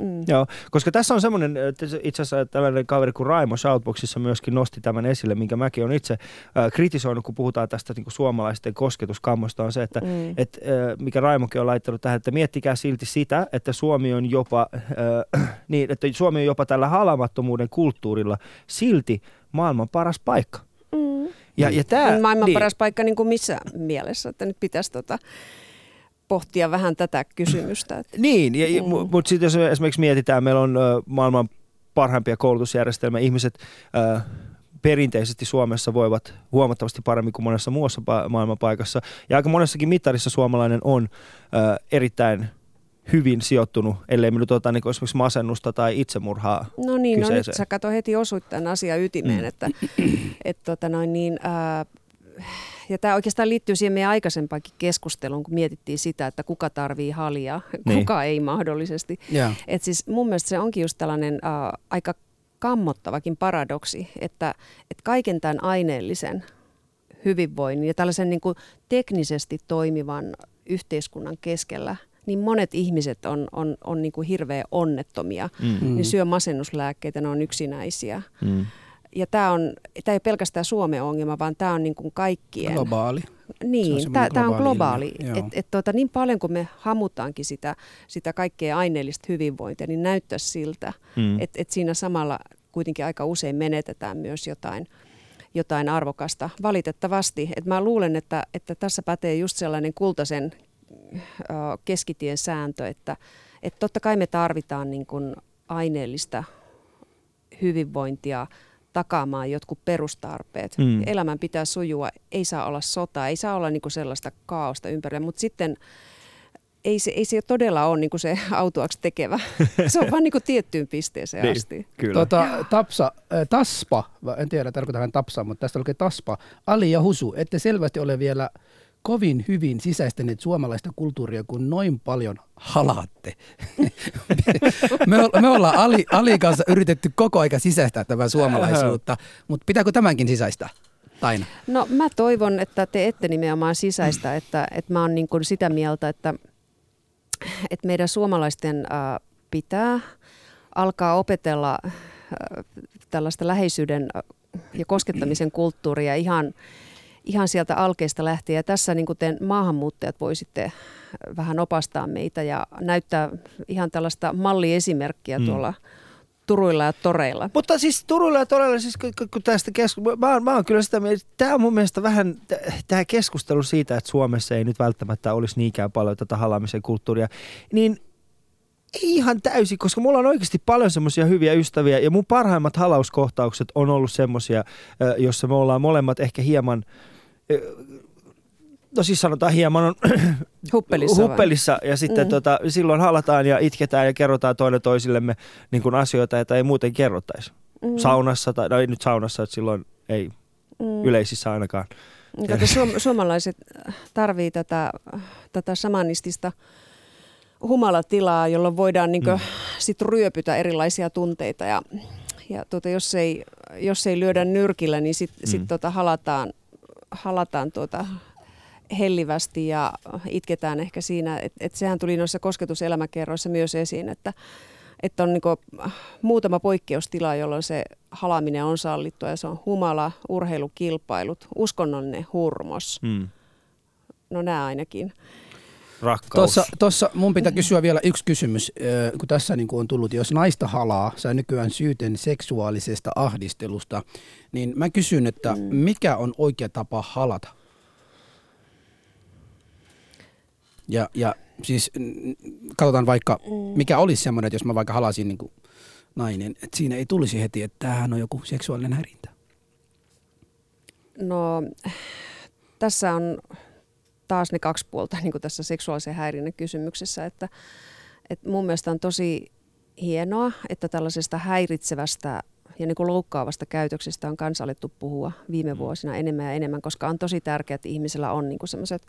Mm. Joo, koska tässä on semmoinen, itse asiassa tällainen kaveri kuin Raimo Shoutboxissa myöskin nosti tämän esille, minkä mäkin olen itse äh, kritisoinut, kun puhutaan tästä niin kuin suomalaisten kosketuskammosta, on se, että Mm. et, äh, mikä Raimokin on laittanut tähän, että miettikää silti sitä, että Suomi on jopa, äh, niin, että Suomi on jopa tällä halamattomuuden kulttuurilla silti maailman paras paikka. Mm. Ja, ja tää, on maailman niin, paras paikka niin kuin missä mielessä, että nyt pitäisi tota, pohtia vähän tätä kysymystä. Niin, ja, Mm. mutta sitten jos me esimerkiksi mietitään, meillä on maailman parhaimpia koulutusjärjestelmiä, ihmiset ö, perinteisesti Suomessa voivat huomattavasti paremmin kuin monessa muussa pa- maailman paikassa. Ja aika monessakin mittarissa suomalainen on ö, erittäin hyvin sijoittunut, ellei me nyt ota niin esimerkiksi masennusta tai itsemurhaa. no niin, no nyt kyseeseen. sä kato heti osuit tämän asian ytimeen, Mm. että et, tota noin, niin, ää, ja tämä oikeastaan liittyy siihen meidän aikaisempaankin keskusteluun, kun mietittiin sitä, että kuka tarvii halia, Niin. kuka ei mahdollisesti. Joo. Et siis mun mielestä se onkin just tällainen äh, aika kammottavakin paradoksi, että, että kaiken tämän aineellisen hyvinvoinnin ja tällaisen niin kuin teknisesti toimivan yhteiskunnan keskellä, niin monet ihmiset on, on, on niin kuin hirveän onnettomia. Mm. Mm. Ne syö masennuslääkkeitä, ne on yksinäisiä. Mm. Ja tämä on, tämä ei ole pelkästään Suomen ongelma, vaan tämä on niin kuin kaikkien. Globaali. Se on Niin, semmoinen tämä on globaali. Et, et tota, niin paljon kuin me hamutaankin sitä, sitä kaikkea aineellista hyvinvointia, niin näyttäisi siltä, Mm. että et siinä samalla kuitenkin aika usein menetetään myös jotain, jotain arvokasta. Valitettavasti. Et mä luulen, että, että tässä pätee just sellainen kultaisen ö, keskitien sääntö, että et totta kai me tarvitaan niin kuin aineellista hyvinvointia takaamaan jotkut perustarpeet. Mm. Elämän pitää sujua, ei saa olla sota, ei saa olla niin kuin sellaista kaaosta ympärillä, mutta sitten ei se, ei se todella ole niin kuin se autuaksi tekevä. Se on vain niin kuin tiettyyn pisteeseen Niin. asti. Kyllä. Tota, tapsa, äh, Taspa, en tiedä tarkoitan hän Tapsaa, mutta tästä lukee Taspa. Ali ja Husu, ette selvästi ole vielä kovin hyvin sisäistäneet suomalaista kulttuuria, kun noin paljon halaatte. me, me ollaan Ali, Ali kanssa yritetty koko aika sisäistää tämän suomalaisuutta, mutta pitääkö tämänkin sisäistää? Taina. No mä toivon, että te ette nimenomaan sisäistä, että, että mä oon niin kuin sitä mieltä, että, että meidän suomalaisten äh, pitää alkaa opetella äh, tällaista läheisyyden äh, ja koskettamisen kulttuuria ihan, ihan sieltä alkeista lähtien. Ja tässä niin kuin te maahanmuuttajat voisitte vähän opastaa meitä ja näyttää ihan tällaista malliesimerkkiä Mm. tuolla turuilla ja toreilla. Mutta siis Turulla ja todella, siis kun, tästä kesku... mä, oon- mä oon kyllä sitä mieltä, tämä on mun mielestä vähän tämä keskustelu siitä, että Suomessa ei nyt välttämättä olisi niinkään paljon tätä halaamisen kulttuuria, niin ei ihan täysin, koska mulla on oikeasti paljon semmoisia hyviä ystäviä ja mun parhaimmat halauskohtaukset on ollut semmoisia, jossa me ollaan molemmat ehkä hieman, no siis sanotaan hieman on Huppelissa vai? huppelissa ja sitten Mm. mm. tota, silloin halataan ja itketään ja kerrotaan toinen toisillemme niin kuin asioita, joita ei muuten kerrottaisi. Mm. Saunassa, tai no ei nyt saunassa, että silloin ei Mm. yleisissä ainakaan. Kato, suom- suomalaiset tarvii tätä, tätä samanistista humalatilaa, jolloin voidaan niin mm. sit ryöpytä erilaisia tunteita ja, ja tuota, jos, ei, jos ei lyödä nyrkillä, niin sitten mm. sit tota halataan, halataan tuota hellivästi ja itketään ehkä siinä, että et sehän tuli noissa kosketuselämäkerroissa myös esiin, että että on niinku muutama poikkeustila, jolloin se halaaminen on sallittua ja se on humala, urheilukilpailut, uskonnollinen hurmos. Mm. No nämä ainakin. Rakkaus. Tuossa, tuossa mun pitää kysyä vielä yksi kysymys, kun tässä niin kuin on tullut, jos naista halaa, saa nykyään syyten seksuaalisesta ahdistelusta, niin mä kysyn, että Mm. mikä on oikea tapa halata? Ja, ja siis katsotaan vaikka, Mm. mikä olisi semmoinen, että jos mä vaikka halasin niin kuin nainen, että siinä ei tulisi heti, että tämähän on joku seksuaalinen häirintä. No tässä on taas ne kaksi puolta niin kuin tässä seksuaalisen häirinnän kysymyksessä, että, että mun mielestä on tosi hienoa, että tällaisesta häiritsevästä ja niin kuin loukkaavasta käytöksestä on kanssa alettu puhua viime vuosina enemmän ja enemmän, koska on tosi tärkeää, että ihmisellä on niin semmoiset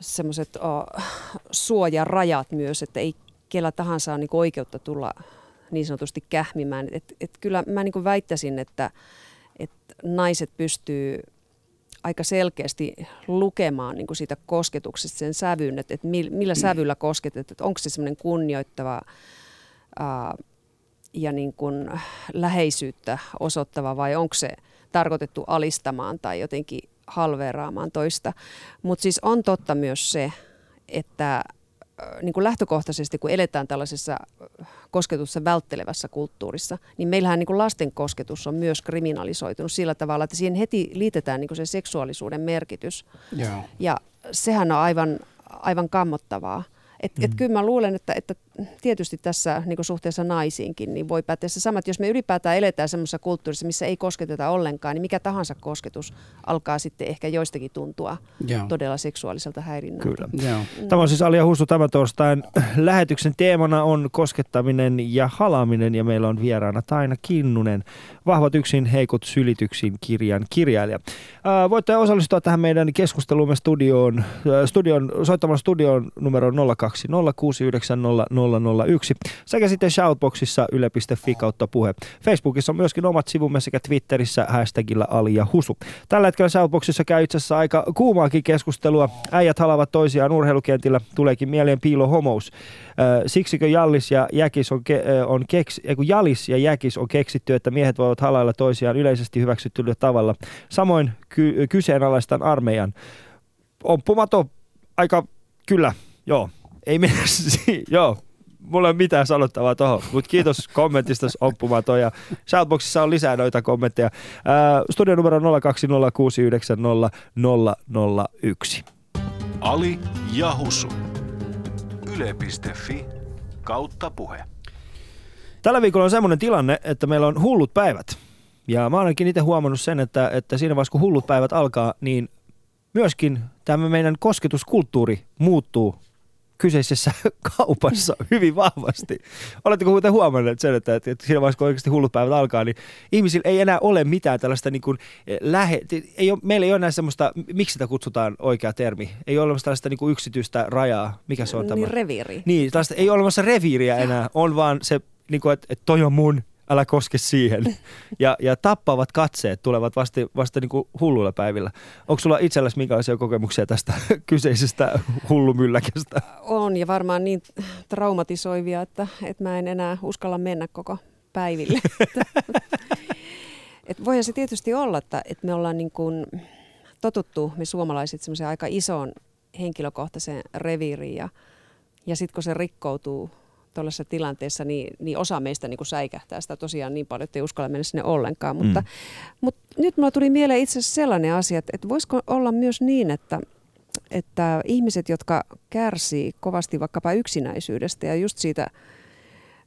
semmoiset uh, suojarajat myös, että ei kellä tahansa ole niin oikeutta tulla niin sanotusti kähmimään. Et, et kyllä mä niin väittäisin, että, että naiset pystyy aika selkeästi lukemaan niin kuin siitä kosketuksesta sen sävyn, että, että millä sävyllä kosketet, että onko se semmoinen kunnioittava ää, ja niin kuin läheisyyttä osoittava vai onko se tarkoitettu alistamaan tai jotenkin halveeraamaan toista. Mutta siis on totta myös se, että niin kuin lähtökohtaisesti, kun eletään tällaisessa kosketussa välttelevässä kulttuurissa, niin meillähän niin kuin lasten kosketus on myös kriminalisoitunut sillä tavalla, että siihen heti liitetään niin kuin se seksuaalisuuden merkitys. Joo. Ja sehän on aivan, aivan kammottavaa. Et, mm. et kyllä mä luulen, että, että tietysti tässä niin suhteessa naisiinkin niin voi päteä se sama, että jos me ylipäätään eletään semmoisessa kulttuurissa, missä ei kosketeta ollenkaan, niin mikä tahansa kosketus alkaa sitten ehkä joistakin tuntua Joo. todella seksuaaliselta häirinnältä. Kyllä. Joo. Mm. Tämä on siis Alia Husu tämän torstain lähetyksen teemana on koskettaminen ja halaaminen ja meillä on vieraana Taina Kinnunen, Vahvat yksin, heikot sylityksin kirjan kirjailija. Ää, voitte osallistua tähän meidän keskusteluumme studioon, studion, soittamalla studioon numero 020 001 sekä sitten Shoutboxissa yle.fi kautta puhe. Facebookissa on myöskin omat sivumme sekä Twitterissä hashtagilla Ali ja Husu. Tällä hetkellä Shoutboxissa käy itse asiassa aika kuumaakin keskustelua. Äijät halavat toisiaan urheilukentillä, tuleekin mieleen piilohomous. Siksikö Jallis ja Jäkis on, ke, on keks, Jalis ja Jäkis on keksitty, että miehet voivat halailla toisiaan yleisesti hyväksyttyllä tavalla. Samoin ky, kyseenalaistan armeijan. Ompumato aika, kyllä, joo. Ei mennä, joo, mulla ei ole mitään sanottavaa tuohon, mutta kiitos kommentista oppumato ja Shoutboxissa on lisää noita kommentteja. Ää, studio numero 02069001. Ali Jahusu. Yle.fi kautta puhe. Tällä viikolla on semmoinen tilanne, että meillä on hullut päivät. Ja mä oon ainakin itse huomannut sen, että, että siinä vaiheessa kun hullut päivät alkaa, niin myöskin tämä meidän kosketuskulttuuri muuttuu kyseisessä kaupassa hyvin vahvasti. Oletteko muuten huomanneet sen, että, että siinä vaiheessa kun oikeasti hullut päivät alkaa, niin ihmisillä ei enää ole mitään tällaista niin kuin eh, lähe, ei ole, meillä ei ole enää semmoista, miksi sitä kutsutaan oikea termi, ei ole olemassa tällaista niin kuin yksityistä rajaa, mikä se on niin, tämä? Reviiri. Niin, tällaista ei ole olemassa reviiriä enää, on vaan se, niin kuin, että, että toi on mun, älä koske siihen. Ja, ja tappavat katseet tulevat vasta, vasta niin kuin hulluilla päivillä. Onko sulla itselläsi minkälaisia kokemuksia tästä kyseisestä hullumylläkästä? On ja varmaan niin traumatisoivia, että, että mä en enää uskalla mennä koko päiville. Et voihan se tietysti olla, että, että me ollaan niin kuin totuttu, me suomalaiset, semmoiseen aika isoon henkilökohtaiseen reviiriin ja, ja sitten kun se rikkoutuu tuollaisessa tilanteessa, niin, niin osa meistä niin kuin säikähtää sitä tosiaan niin paljon, että ei uskalla mennä sinne ollenkaan. Mm. Mutta, mutta nyt mulla tuli mieleen itse asiassa sellainen asia, että, että voisiko olla myös niin, että, että ihmiset, jotka kärsii kovasti vaikkapa yksinäisyydestä ja just siitä,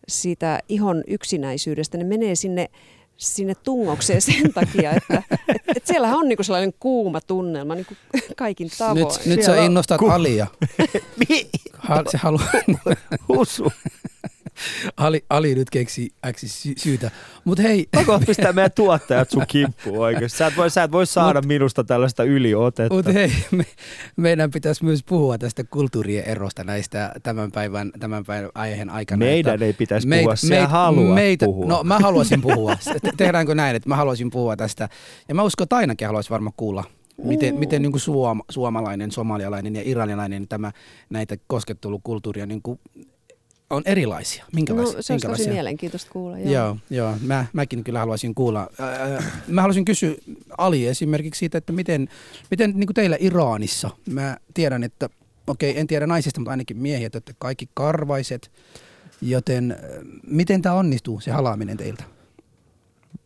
siitä ihon yksinäisyydestä, ne menee sinne sinne tungokseen sen takia, että et, et siellähän on niinku sellainen kuuma tunnelma niinku kaikin tavoin. Nyt, nyt sä innostat ku... Alia. se haluaa... Husu. Ali, Ali nyt keksi äksi sy- syytä. Mut hei. Pakko pistää meidän tuottajat sun kimppuun oikeasti. Sä et voi, sä et voi saada mut, minusta tällaista yliotetta. Mutta hei, me, meidän pitäisi myös puhua tästä kulttuurien erosta näistä tämän päivän, tämän päivän aiheen aikana. Meidän että ei pitäisi meitä, puhua, sä haluat meitä, puhua. No mä haluaisin puhua. Tehdäänkö näin, että mä haluaisin puhua tästä. Ja mä uskon, että Tainakin haluaisi varmaan kuulla Miten, mm. miten niin kuin suom, suomalainen, somalialainen ja iranilainen tämä, näitä koskettelukulttuuria niin kuin on erilaisia. Minkälaisia? No, se olisi tosi mielenkiintoista kuulla. Joo, joo, joo mä, mäkin kyllä haluaisin kuulla. Äh, mä haluaisin kysyä Ali esimerkiksi siitä, että miten, miten niin kuin teillä Iranissa, mä tiedän, että okei, en tiedä naisista, mutta ainakin miehiä, että kaikki karvaiset, joten miten tämä onnistuu, se halaaminen teiltä?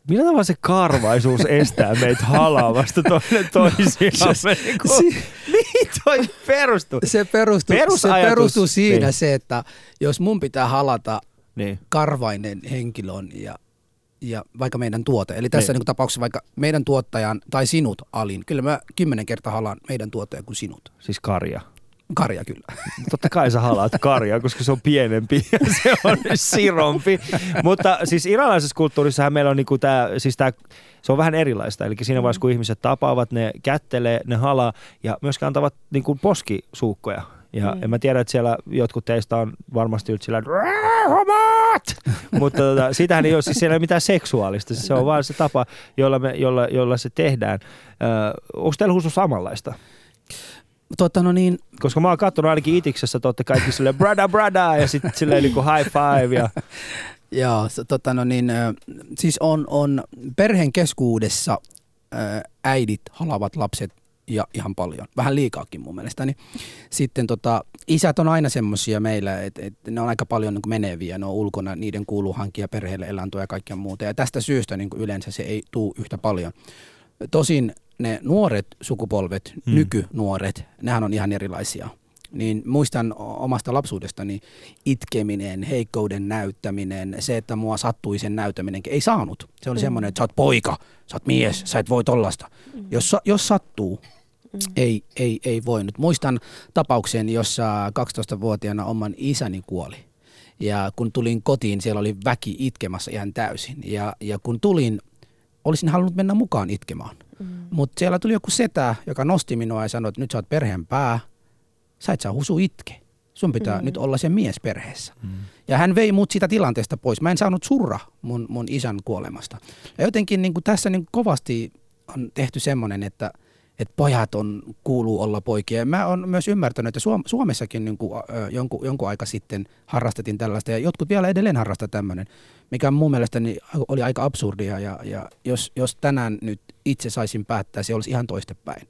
Millä tavalla se karvaisuus estää meitä halaamasta toinen toisiaan? Se, niin kuin, mihin toi perustuu? Se perustuu, se perustuu siinä niin. se, että jos mun pitää halata niin. karvainen henkilön ja ja vaikka meidän tuote. Eli tässä niin. Niin tapauksessa vaikka meidän tuottajan tai sinut alin. Kyllä mä kymmenen kertaa halaan meidän tuottajan kuin sinut. Siis karja. Karja kyllä. Totta kai sä halaat karjaa, koska se on pienempi ja se on sirompi. Mutta siis iranilaisessa kulttuurissahan meillä on niinku tää, siis tää, se on vähän erilaista. Eli siinä vaiheessa, kun ihmiset tapaavat, ne kättelee, ne halaa ja myöskin antavat niinku poskisuukkoja. Ja mm. en mä tiedä, että siellä jotkut teistä on varmasti nyt sillä homat! Mutta tota, sitähän ei ole, siis siellä ei ole mitään seksuaalista. Se on vaan se tapa, jolla, me, jolla, jolla se tehdään. Onko teillä samanlaista? Totta, no niin, Koska mä oon katsonut ainakin itiksessä, että kaikki silleen brada brada ja sitten silleen niinku high five ja Joo, tota, no niin, siis on, on perheen keskuudessa äidit halavat lapset ja ihan paljon, vähän liikaakin mun mielestäni. Sitten tota, isät on aina semmoisia meillä, että et ne on aika paljon niin meneviä, ne on ulkona, niiden kuuluu hankkia perheelle elantoa ja kaikkea muuta. Ja tästä syystä niin yleensä se ei tuu yhtä paljon. Tosin ne nuoret sukupolvet, Hmm. nykynuoret, nehän on ihan erilaisia. Niin muistan omasta lapsuudestani itkeminen, heikkouden näyttäminen, se, että mua sattui sen näyttäminen, ei saanut. Se oli semmoinen, että sä oot poika, sä oot mies, sä et voi tollasta. Jos, sa- jos sattuu, ei, ei, ei voinut. Muistan tapauksen, jossa 12-vuotiaana oman isäni kuoli. Ja kun tulin kotiin, siellä oli väki itkemässä ihan täysin. Ja, ja kun tulin, olisin halunnut mennä mukaan itkemään. Mm. Mutta siellä tuli joku setä, joka nosti minua ja sanoi, että nyt sä oot perheen pää, sä et saa husu itke. Sun pitää mm. nyt olla se mies perheessä. Mm. Ja hän vei mut siitä tilanteesta pois. Mä en saanut surra mun, mun isän kuolemasta. Ja jotenkin niin kuin tässä niin kovasti on tehty semmoinen, että, että pojat on, kuuluu olla poikia. Mä oon myös ymmärtänyt, että Suom- Suomessakin niin kuin, ö, jonkun, jonkun aika sitten harrastettiin tällaista, ja jotkut vielä edelleen harrastaa tämmöinen, mikä mun mielestäni oli aika absurdia, ja, ja jos, jos tänään nyt itse saisin päättää, se olisi ihan toistepäin.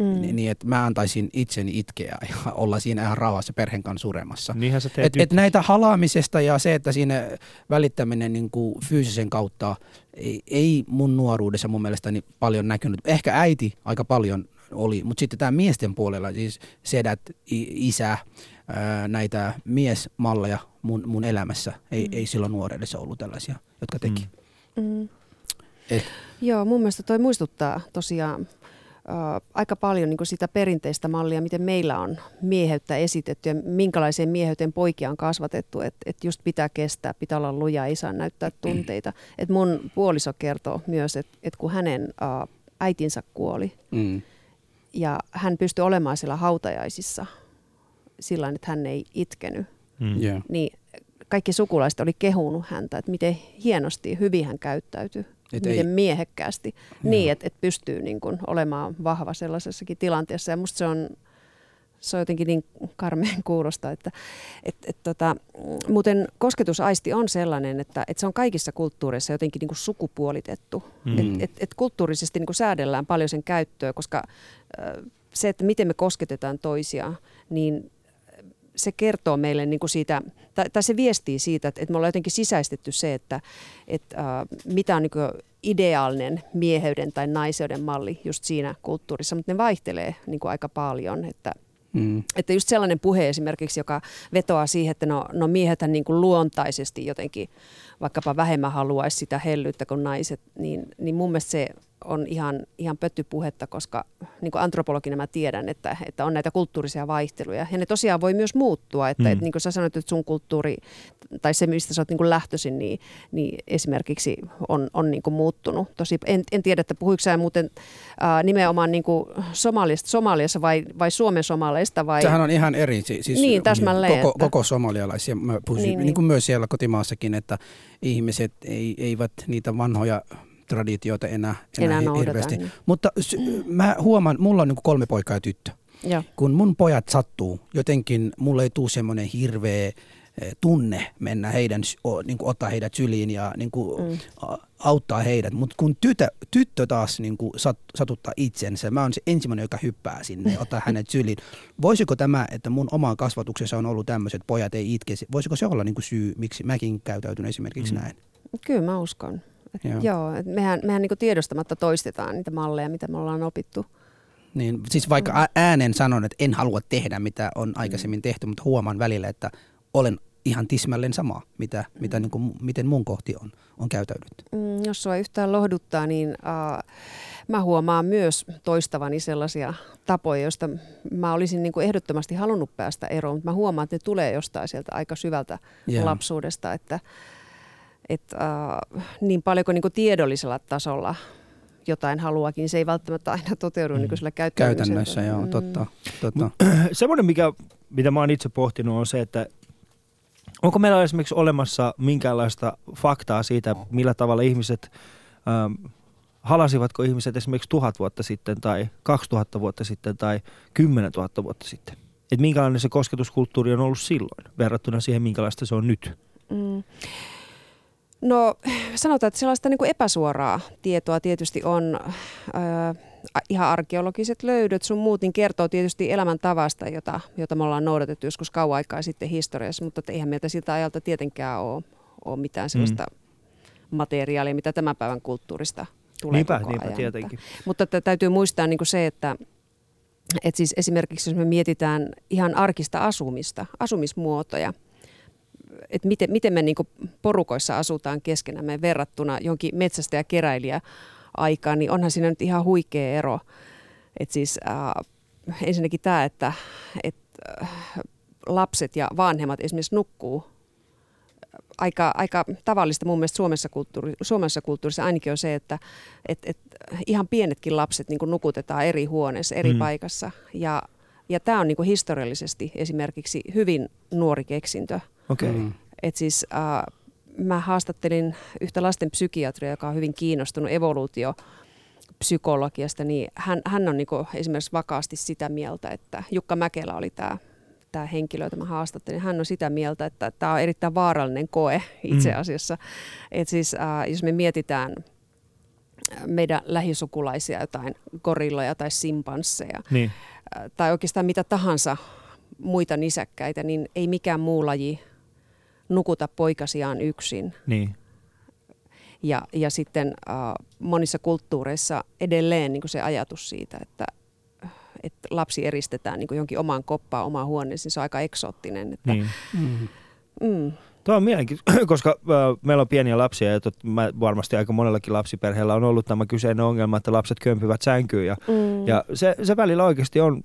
Mm. Niin, niin, että mä antaisin itseni itkeä ja olla siinä ihan rauhassa perheen kanssa suremassa. niinhän sä teet Et, nyt. et näitä halaamisesta ja se, että siinä välittäminen niin kuin fyysisen kautta ei, ei mun nuoruudessa mun mielestäni paljon näkynyt. Ehkä äiti aika paljon oli, mutta sitten tämä miesten puolella, siis sedät, isä, ää, näitä miesmalleja mun, mun elämässä, ei, ei silloin nuoruudessa ollut tällaisia, jotka teki. Mm. Mm. Et, Joo, mun mielestä toi muistuttaa tosiaan aika paljon niin sitä perinteistä mallia, miten meillä on mieheyttä esitetty ja minkälaiseen mieheyteen poikia on kasvatettu. Että et just pitää kestää, pitää olla luja, ei saa näyttää tunteita. Et mun puoliso kertoo myös, että et kun hänen äh, äitinsä kuoli mm, ja hän pystyi olemaan siellä hautajaisissa sillä että hän ei itkenyt, Mm. yeah. niin kaikki sukulaiset oli kehunut häntä, että miten hienosti, hyvin hän käyttäytyi. Et miten ei- miehekkäästi. Niin, että et pystyy niin kun olemaan vahva sellaisessakin tilanteessa. Ja musta se on, se on jotenkin niin karmeen kuulosta, että et, et tota, muuten kosketusaisti on sellainen, että et se on kaikissa kulttuureissa jotenkin niin kuin sukupuolitettu. Mm. Et, et, et kulttuurisesti niin kuin säädellään paljon sen käyttöä, koska se, että miten me kosketetaan toisia, niin se kertoo meille niin kuin siitä, tai, tai se viestii siitä, että, että me ollaan jotenkin sisäistetty se, että, että äh, mitä on niin kuin ideaalinen mieheyden tai naiseuden malli just siinä kulttuurissa, mutta ne vaihtelee niin kuin aika paljon, että Mm. että just sellainen puhe esimerkiksi, joka vetoaa siihen, että no, no miehethän niin kuin luontaisesti jotenkin vaikkapa vähemmän haluaisi sitä hellyyttä kuin naiset, niin, niin mun mielestä se on ihan, ihan pöttypuhetta, koska niin kuin antropologina mä tiedän, että, että on näitä kulttuurisia vaihteluja. Ja ne tosiaan voi myös muuttua, että, Mm. että niin kuin sä sanoit, että sun kulttuuri tai se, mistä sä oot niin kuin lähtöisin, niin, niin esimerkiksi on, on niin kuin muuttunut. Tosi, en, en tiedä, että puhuiko sä muuten ää, nimenomaan niin kuin Somaliasta, Somaliassa vai, vai Suomen somaleista vai... Sehän on ihan eri. si- Siis Niin, täsmälleen, Koko, että- koko somalialaisia. Mä puhuisin, Niin, niin. niin. kuin myös siellä kotimaassakin, että ihmiset ei, eivät niitä vanhoja traditioita enää, enää, Enää hirveästi. niin. Mutta s- mä huomaan, mulla on niin kolme poikaa ja tyttö. Joo. Kun mun pojat sattuu, jotenkin mulle ei tule semmoinen hirveä eh, tunne mennä heidän, niin kuin ottaa heidät syliin ja niin kuin Mm. auttaa heidät. Mutta kun tytö, tyttö taas niin kuin sat, satuttaa itsensä, mä oon se ensimmäinen, joka hyppää sinne ja ottaa hänet syliin. Voisiko tämä, että mun omaan kasvatuksessa on ollut tämmöiset pojat ei itke, voisiko se olla niin kuin syy, miksi mäkin käytäytyn esimerkiksi Mm. näin? Kyllä mä uskon. Joo. joo. Et mehän, mehän niin tiedostamatta toistetaan niitä malleja, mitä me ollaan opittu. Niin, siis vaikka äänen sanon, että en halua tehdä, mitä on aikaisemmin tehty, mutta huomaan välillä, että olen ihan tismälleen sama, mitä, mitä niin kuin, miten mun kohti on, on käytäydytty. Mm, jos sua yhtään lohduttaa, niin äh, mä huomaan myös toistavani sellaisia tapoja, joista mä olisin niin kuin ehdottomasti halunnut päästä eroon, mutta mä huomaan, että ne tulee jostain sieltä aika syvältä Joo. lapsuudesta, että et, äh, niin paljon kuin, niin kuin tiedollisella tasolla jotain haluakin, se ei välttämättä aina toteudu niin kuin sillä. Käytännössä, joo, totta. totta. Semmoinen, mikä, mitä mä oon itse pohtinut, on se, että onko meillä esimerkiksi olemassa minkäänlaista faktaa siitä, millä tavalla ihmiset, ähm, halasivatko ihmiset esimerkiksi tuhat vuotta sitten tai 2000 vuotta sitten tai 10 000 vuotta sitten? Että minkälainen se kosketuskulttuuri on ollut silloin verrattuna siihen, minkälaista se on nyt? Mm. No sanotaan, että sellaista niin kuin epäsuoraa tietoa tietysti on. Äh, ihan arkeologiset löydöt sun muut, niin kertoo tietysti elämäntavasta, jota, jota me ollaan noudatettu joskus kauan aikaa sitten historiassa, mutta eihän meiltä siltä ajalta tietenkään ole, ole mitään sellaista mm. materiaalia, mitä tämän päivän kulttuurista tulee niinpä, koko niinpä ajan. tietenkin. Mutta, mutta täytyy muistaa niin kuin se, että että siis esimerkiksi jos me mietitään ihan arkista asumista, asumismuotoja, että miten, miten me niin porukoissa asutaan keskenämme verrattuna jonkin metsästä ja keräilijä aikaan, niin onhan siinä nyt ihan huikea ero. Et siis äh, ensinnäkin tämä, että et, äh, lapset ja vanhemmat esimerkiksi nukkuu aika, aika tavallista mun mielestä Suomessa, kulttuuri, Suomessa kulttuurissa ainakin on se, että et, et ihan pienetkin lapset niin nukutetaan eri huoneessa, eri Mm. paikassa. Ja, ja tämä on niin historiallisesti esimerkiksi hyvin nuori keksintö. Okay. Mm. Et siis äh, mä haastattelin yhtä lasten psykiatria, joka on hyvin kiinnostunut evoluutio psykologiasta, niin hän, hän on niinku esimerkiksi vakaasti sitä mieltä, että Jukka Mäkelä oli tämä tämä henkilö, jota mä haastattelin, hän on sitä mieltä, että tämä on erittäin vaarallinen koe itse Mm. asiassa. Et siis, äh, jos me mietitään meidän lähisukulaisia, jotain gorilloja tai simpansseja, Niin. äh, tai oikeastaan mitä tahansa muita nisäkkäitä, niin ei mikään muu laji nukuta poikasiaan yksin. Niin. Ja, ja sitten äh, monissa kulttuureissa edelleen niin kuin se ajatus siitä, että, että lapsi eristetään niin kuin jonkin omaan koppaan, omaan huoneeseen, se on aika eksoottinen. Että, niin. Mm. mm, Tuo on mielenkiintoista, koska äh, meillä on pieniä lapsia ja tot, mä, varmasti aika monellakin lapsiperheellä on ollut tämä kyseinen ongelma, että lapset kömpivät sänkyyn ja, mm, ja se, se välillä oikeasti on,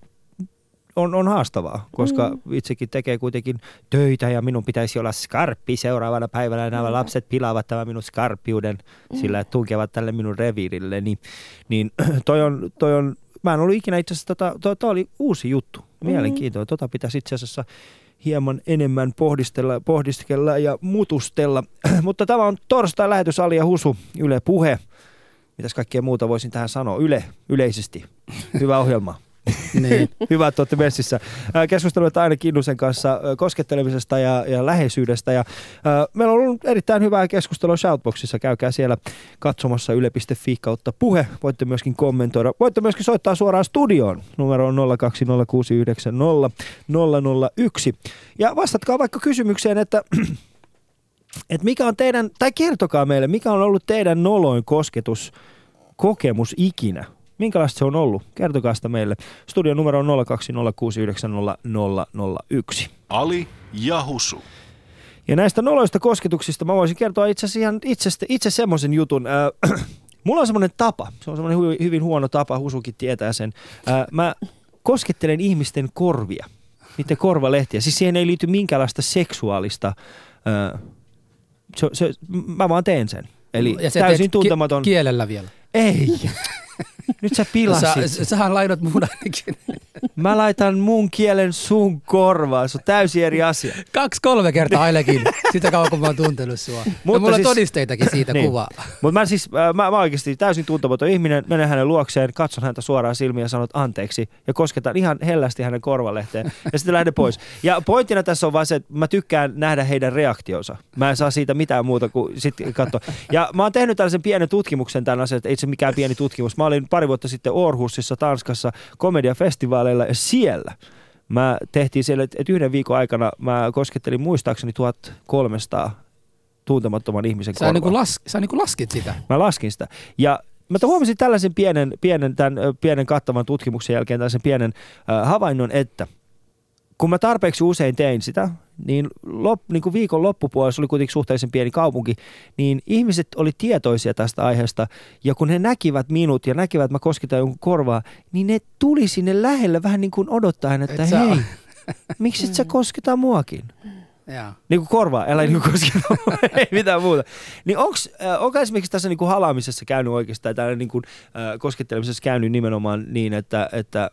on, on haastavaa, koska Mm. itsekin tekee kuitenkin töitä ja minun pitäisi olla skarppi seuraavana päivänä nämä Mm. lapset pilaavat tämän minun skarppiuden Mm. sillä, että tunkevat tälle minun reviirille, niin, niin toi, on, toi on, mä en ollut ikinä itse asiassa, tota, toi, toi oli uusi juttu, mielenkiintoinen, tota pitäisi itse asiassa hieman enemmän pohdistella, pohdiskella ja mutustella. Mutta tämä on torstai lähetys Ali ja Husu, Yle Puhe. Mitäs kaikkea muuta voisin tähän sanoa? Yle, yleisesti. Hyvä ohjelma. Niin. Hyvä, että olette messissä. Ää, Keskustelemme aina Kinnusen kanssa koskettelemisesta ja, ja läheisyydestä. Ja, ää, meillä on ollut erittäin hyvää keskustelua Shoutboxissa. Käykää siellä katsomassa yle.fi kautta puhe. Voitte myöskin kommentoida. Voitte myöskin soittaa suoraan studioon. Numero on 020690001. Ja vastatkaa vaikka kysymykseen, että että mikä on teidän, tai kertokaa meille, mikä on ollut teidän noloin kosketuskokemus ikinä? Minkälaista se on ollut? Kertokaa sitä meille. Studion numero on 020690001. Ali ja Husu. Ja näistä noloista kosketuksista mä voisin kertoa itse asiassa ihan itse, itse semmoisen jutun. Äh, mulla on semmoinen tapa, se on semmoinen hyvin, hyvin huono tapa, Husukin tietää sen. Äh, mä koskettelen ihmisten korvia, niiden korvalehtiä. Siis siihen ei liity minkäänlaista seksuaalista, äh, se, se, mä vaan teen sen. Eli Ja täysin teet ki- tuntematon. kielellä vielä. ei. Nyt sä Sä, pilasit. sähän lainat mun ainakin. Mä laitan mun kielen sun korvaan. Se on täysin eri asia. Kaksi, kolme kertaa ainakin. Sitä kauan kun mä oon tuntenut sua. Mutta Mutta mulla siis- on todisteitakin siitä Niin. kuvaa. Mutta mä siis, äh, mä, mä oikeasti täysin tuntematon ihminen, menen hänen luokseen, katson häntä suoraan silmiin ja sanon anteeksi ja kosketan ihan hellästi hänen korvalehteen ja sitten lähden pois. Ja pointtina tässä on vaan se, että mä tykkään nähdä heidän reaktionsa. Mä en saa siitä mitään muuta kuin sitten katsoa. Ja mä oon tehnyt tällaisen pienen tutkimuksen tämän asian, että ei se mikään pieni tutkimus. Mä olin pari vuotta sitten Aarhusissa Tanskassa komediafestivaaleilla ja siellä mä tehtiin siellä, että yhden viikon aikana mä koskettelin muistaakseni 1300 tuntemattoman ihmisen Sä, korvaa. niinku las, sä niinku laskit sitä. Mä laskin sitä. Ja mä huomasin tällaisen pienen, pienen, tämän, pienen kattavan tutkimuksen jälkeen tällaisen pienen äh, havainnon, että kun mä tarpeeksi usein tein sitä, niin, lop, niin kuin viikon loppupuolella, se oli kuitenkin suhteellisen pieni kaupunki, niin ihmiset oli tietoisia tästä aiheesta. Ja kun he näkivät minut ja näkivät, että mä kosketan jonkun korvaa, niin ne tuli sinne lähelle vähän niin kuin odottaen, että Et hei, miksi et sä kosketa muakin? Joo. Niin kuin korvaa, älä niin kuin kosketa mua, ei mitään muuta. Niin onks, äh, onko esimerkiksi tässä niin kuin halaamisessa käynyt oikeastaan, tai niin kuin, äh, koskettelemisessa käynyt nimenomaan niin, että, että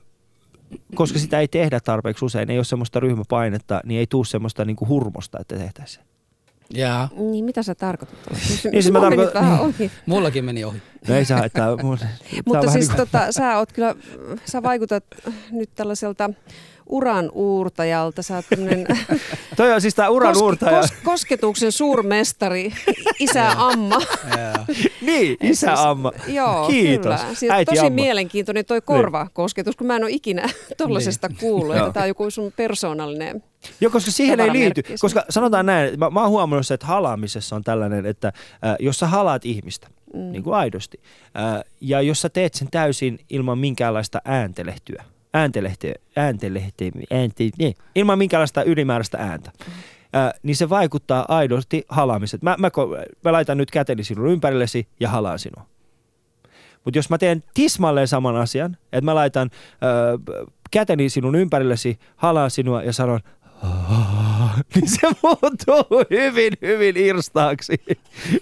koska sitä ei tehdä tarpeeksi usein, ei ole semmoista ryhmäpainetta, niin ei tule semmoista niin kuin hurmosta, että tehtäisiin. Jaa. Niin mitä sä tarkoitat? Niin, siis mä tarkoitan- vähän ohi. Mullakin meni ohi. No ei saa, että... mun- Mutta siis niin kuin- tota, sä oot kyllä, sä vaikutat nyt tällaiselta uran uurtajalta. Sä oot tämmönen Toi on siis tää uran uurtaja. kos, kosketuksen suurmestari, isä Amma. Niin, isä Amma. Joo, Kiitos. kyllä. On Äiti tosi Amma. Niin. mielenkiintoinen toi korvakosketus, kun mä en ole ikinä tollasesta kuullut, Joo. että tämä on joku sun persoonallinen. Joo, koska siihen ei liity. Koska sanotaan näin, mä, mä oon huomannut se, että halaamisessa on tällainen, että äh, jos sä halaat ihmistä, mm. niin kuin aidosti, äh, ja jos sä teet sen täysin ilman minkäänlaista ääntelehtyä, ääntelehtiä, ääntelehtiä, äänte, niin, ilman minkäänlaista ylimääräistä ääntä, äh, niin se vaikuttaa aidosti halaamiset. Mä, mä, mä laitan nyt käteni sinun ympärillesi ja halaan sinua. Mutta jos mä teen tismalleen saman asian, että mä laitan ö, käteni sinun ympärillesi, halaan sinua ja sanon, niin se muuttuu hyvin, hyvin irstaaksi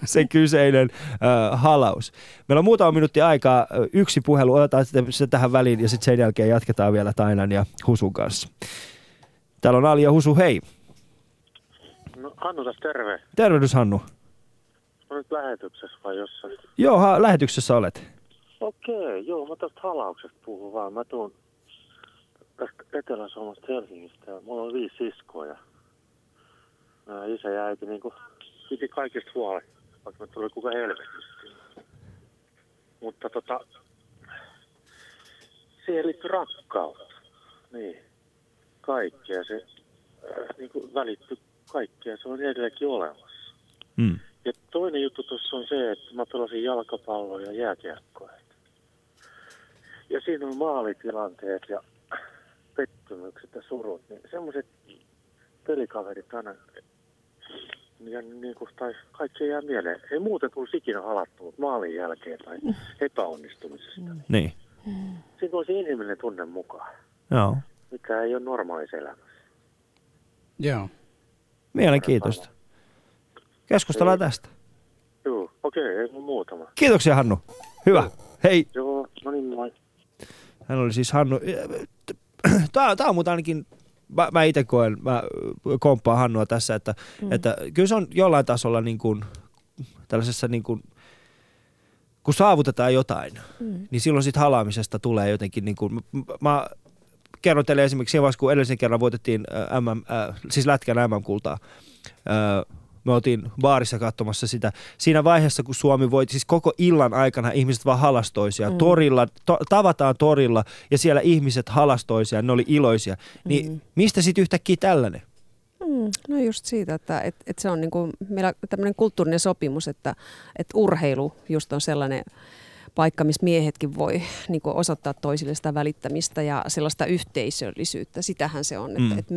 se kyseinen ö, halaus. Meillä on muutama minuutti aikaa, ö, yksi puhelu, otetaan sitten se tähän väliin ja sitten sen jälkeen jatketaan vielä Tainan ja Husun kanssa. Täällä on Ali ja Husu, hei. No Hannu tässä terve. Tervehdys Hannu. Mä nyt lähetyksessä vai jossain? Joo, ha, lähetyksessä olet. Okei, joo, mä tästä halauksesta puhun vaan. Mä tuun tästä Etelä-Suomesta Helsingistä ja mulla on viisi siskoa ja isä ja äiti niinku piti kaikista huolen, vaikka me tuli kuka helvetistä. Mutta tota, siihen liittyy rakkautta. Niin, kaikkea se äh, niinku välittyy kaikkea, se on edelleenkin olemassa. Mm. Ja toinen juttu tuossa on se, että mä pelasin jalkapalloa ja jääkiekkoa. Ja siinä on maalitilanteet ja pettymykset ja surut. Niin semmoiset pelikaverit aina, ja niin kuin, tai kaikki jää mieleen. Ei muuten tulisi ikinä halattu, mutta maalin jälkeen tai epäonnistumisesta. Niin, Siinä olisi inhimillinen tunne mukaan, joo. mikä ei ole normaalissa elämässä. Joo. Mielenkiintoista. Keskustellaan tästä. Joo, okei, ei mun muutama. Kiitoksia Hannu. Hyvä. Hei. Joo, no niin moi. Hän oli siis Hannu. Tämä, tämä on muuten ainakin, mä, mä itse koen, mä komppaan Hannua tässä, että, mm. että kyllä se on jollain tasolla niin kuin, tällaisessa niin kuin, kun saavutetaan jotain, mm. niin silloin sitten halaamisesta tulee jotenkin niin kuin, mä, mä kerron teille esimerkiksi siinä vaiheessa, kun edellisen kerran voitettiin MM, äh, siis Lätkän MM-kultaa, äh, me oltiin baarissa katsomassa sitä. Siinä vaiheessa, kun Suomi voitti, siis koko illan aikana ihmiset vaan halastoisia. Mm. Torilla, to, tavataan torilla ja siellä ihmiset halastoisia, ne oli iloisia. Niin mm. mistä sitten yhtäkkiä tällainen? Mm, no just siitä, että et, et se on niinku meillä tämmöinen kulttuurinen sopimus, että et urheilu just on sellainen paikka, missä miehetkin voi niinku osoittaa toisille sitä välittämistä ja sellaista yhteisöllisyyttä. Sitähän se on, että Mm. mm. et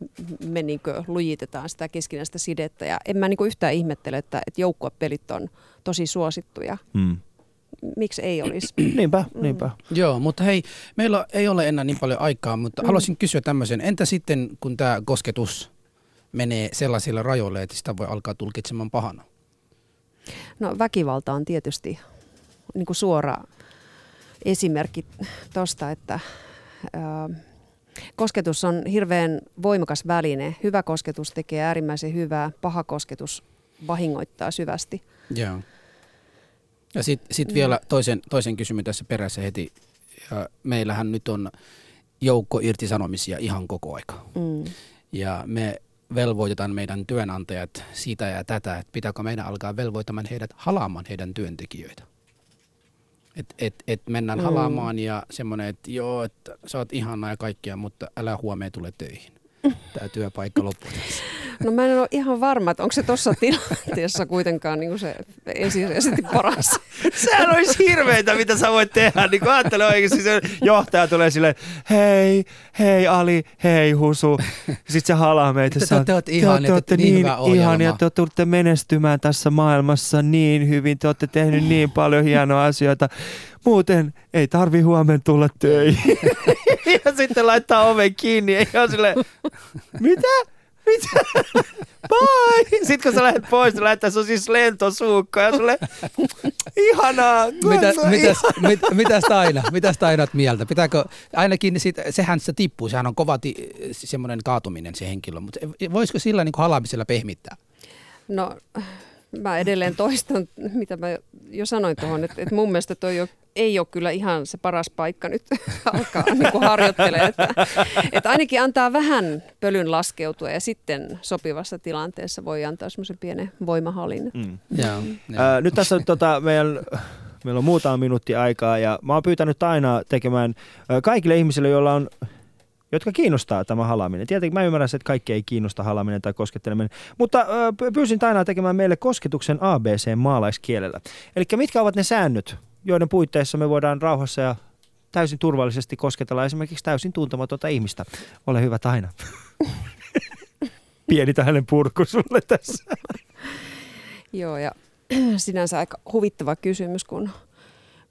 me, me niinku lujitetaan sitä keskinäistä sidettä. Ja en mä niinku yhtään ihmettele, että et joukkuepelit on tosi suosittuja. Mm. Miksi ei olisi? Niinpä, niinpä. Joo, mutta hei, meillä ei ole enää niin paljon aikaa, mutta mm. haluaisin kysyä tämmöisen. Entä sitten, kun tämä kosketus menee sellaisille rajoille, että sitä voi alkaa tulkitsemaan pahana? No väkivalta on tietysti niin kuin suora esimerkki tuosta, että ää, kosketus on hirveän voimakas väline. Hyvä kosketus tekee äärimmäisen hyvää, paha kosketus vahingoittaa syvästi. Joo. Ja sitten sit vielä toisen, toisen kysymyksen tässä perässä heti. Ja meillähän nyt on joukko irtisanomisia ihan koko aika. Mm. Ja me velvoitetaan meidän työnantajat siitä ja tätä, että pitääkö meidän alkaa velvoittamaan heidät halaamaan heidän työntekijöitä. Et, et, et mennään mm. halaamaan ja semmoinen, että joo, että sä oot ihana ja kaikkea, mutta älä huomeen tule töihin. Tämä työpaikka loppuu. No mä en ole ihan varma, että onko se tuossa tilanteessa kuitenkaan niin se ensisijaisesti paras. Sehän olisi hirveitä, mitä sä voit tehdä. Niin kun ajattele oikeasti, se johtaja tulee silleen, hei, hei Ali, hei Husu. Sitten se halaa meitä. Te, te, te olette ihania, te, olette niin, hyvä ihania, te olette menestymään tässä maailmassa niin hyvin, te olette tehnyt niin paljon hienoja asioita. Muuten ei tarvi huomenna tulla töihin. ja sitten laittaa oven kiinni ja ihan sille, mitä? Mitä? Bye! Sitten kun sä lähdet pois, niin lähtee sun siis lentosuukko ja sulle ihanaa. Mitä, mitäs, mit, mitäs Taina? Mitäs Tainat mieltä? Pitääkö, ainakin sit, sehän se tippuu, sehän on kova ti, semmoinen kaatuminen se henkilö, mutta voisiko sillä niin halaamisella pehmittää? No mä edelleen toistan, mitä mä jo sanoin tuohon, että, että mun mielestä toi ei ole kyllä ihan se paras paikka nyt alkaa niin kuin harjoittelemaan. Että, että ainakin antaa vähän pölyn laskeutua ja sitten sopivassa tilanteessa voi antaa semmoisen pienen voimahallin. Mm. Ja, ja. Äh, nyt tässä tota, meidän Meillä on muutama minuutti aikaa ja mä oon pyytänyt aina tekemään kaikille ihmisille, joilla on jotka kiinnostaa tämä halaminen. Tietenkin mä ymmärrän, että kaikki ei kiinnosta halaminen tai kosketteleminen, mutta pyysin Tainaa tekemään meille kosketuksen ABC-maalaiskielellä. Eli mitkä ovat ne säännöt, joiden puitteissa me voidaan rauhassa ja täysin turvallisesti kosketella esimerkiksi täysin tuntematonta ihmistä. Ole hyvä Taina. Pieni tällainen purku sulle tässä. Joo, ja sinänsä aika huvittava kysymys, kun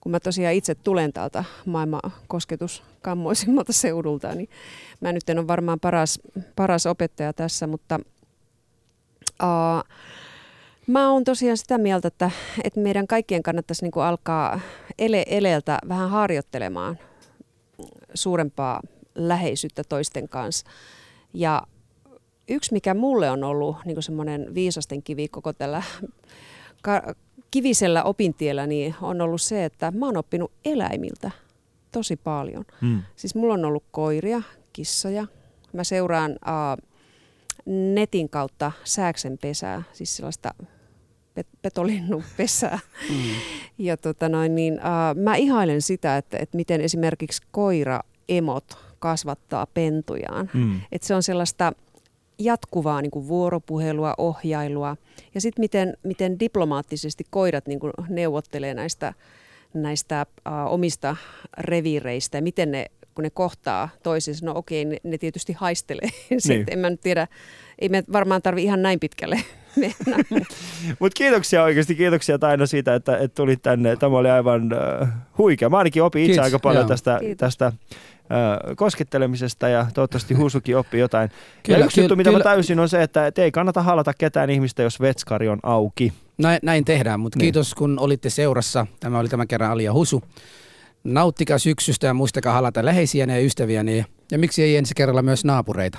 kun mä tosiaan itse tulen täältä maailman kosketuskammoisimmalta seudulta, niin mä nyt en ole varmaan paras, paras opettaja tässä, mutta uh, mä oon tosiaan sitä mieltä, että, että meidän kaikkien kannattaisi niin kuin alkaa ele eleeltä vähän harjoittelemaan suurempaa läheisyyttä toisten kanssa. Ja yksi, mikä mulle on ollut niin semmoinen viisasten kivi koko tällä kivisellä opintiellä niin on ollut se, että mä oon oppinut eläimiltä tosi paljon. Hmm. Siis mulla on ollut koiria, kissoja. Mä seuraan netin kautta sääksen pesää, siis sellaista pet- petolinnun pesää. Hmm. Ja tota noin, niin, uh, mä ihailen sitä, että, että miten esimerkiksi koira emot kasvattaa pentujaan. Hmm. Että se on sellaista jatkuvaa niin kuin vuoropuhelua, ohjailua ja sitten miten, miten diplomaattisesti koirat niin kuin neuvottelee näistä, näistä uh, omista reviireistä ja miten ne, kun ne kohtaa toisensa, no okei, ne, ne tietysti haistelee. Niin. en mä nyt tiedä, ei me varmaan tarvi ihan näin pitkälle mennä. Mutta kiitoksia oikeasti, kiitoksia Taino siitä, että, että tulit tänne. Tämä oli aivan uh, huikea. Mä ainakin opin itse Kiitos. aika paljon Joo. tästä, tästä koskettelemisesta ja toivottavasti Husukin oppii jotain. Kyllä, ja yksi kyllä, juttu, mitä kyllä. mä täysin on se, että ei kannata halata ketään ihmistä, jos vetskari on auki. Näin, näin tehdään, mutta niin. kiitos kun olitte seurassa. Tämä oli tämän kerran Alia Husu. Nauttikaa syksystä ja muistakaa halata läheisiä ja ystäviä. Ja miksi ei ensi kerralla myös naapureita.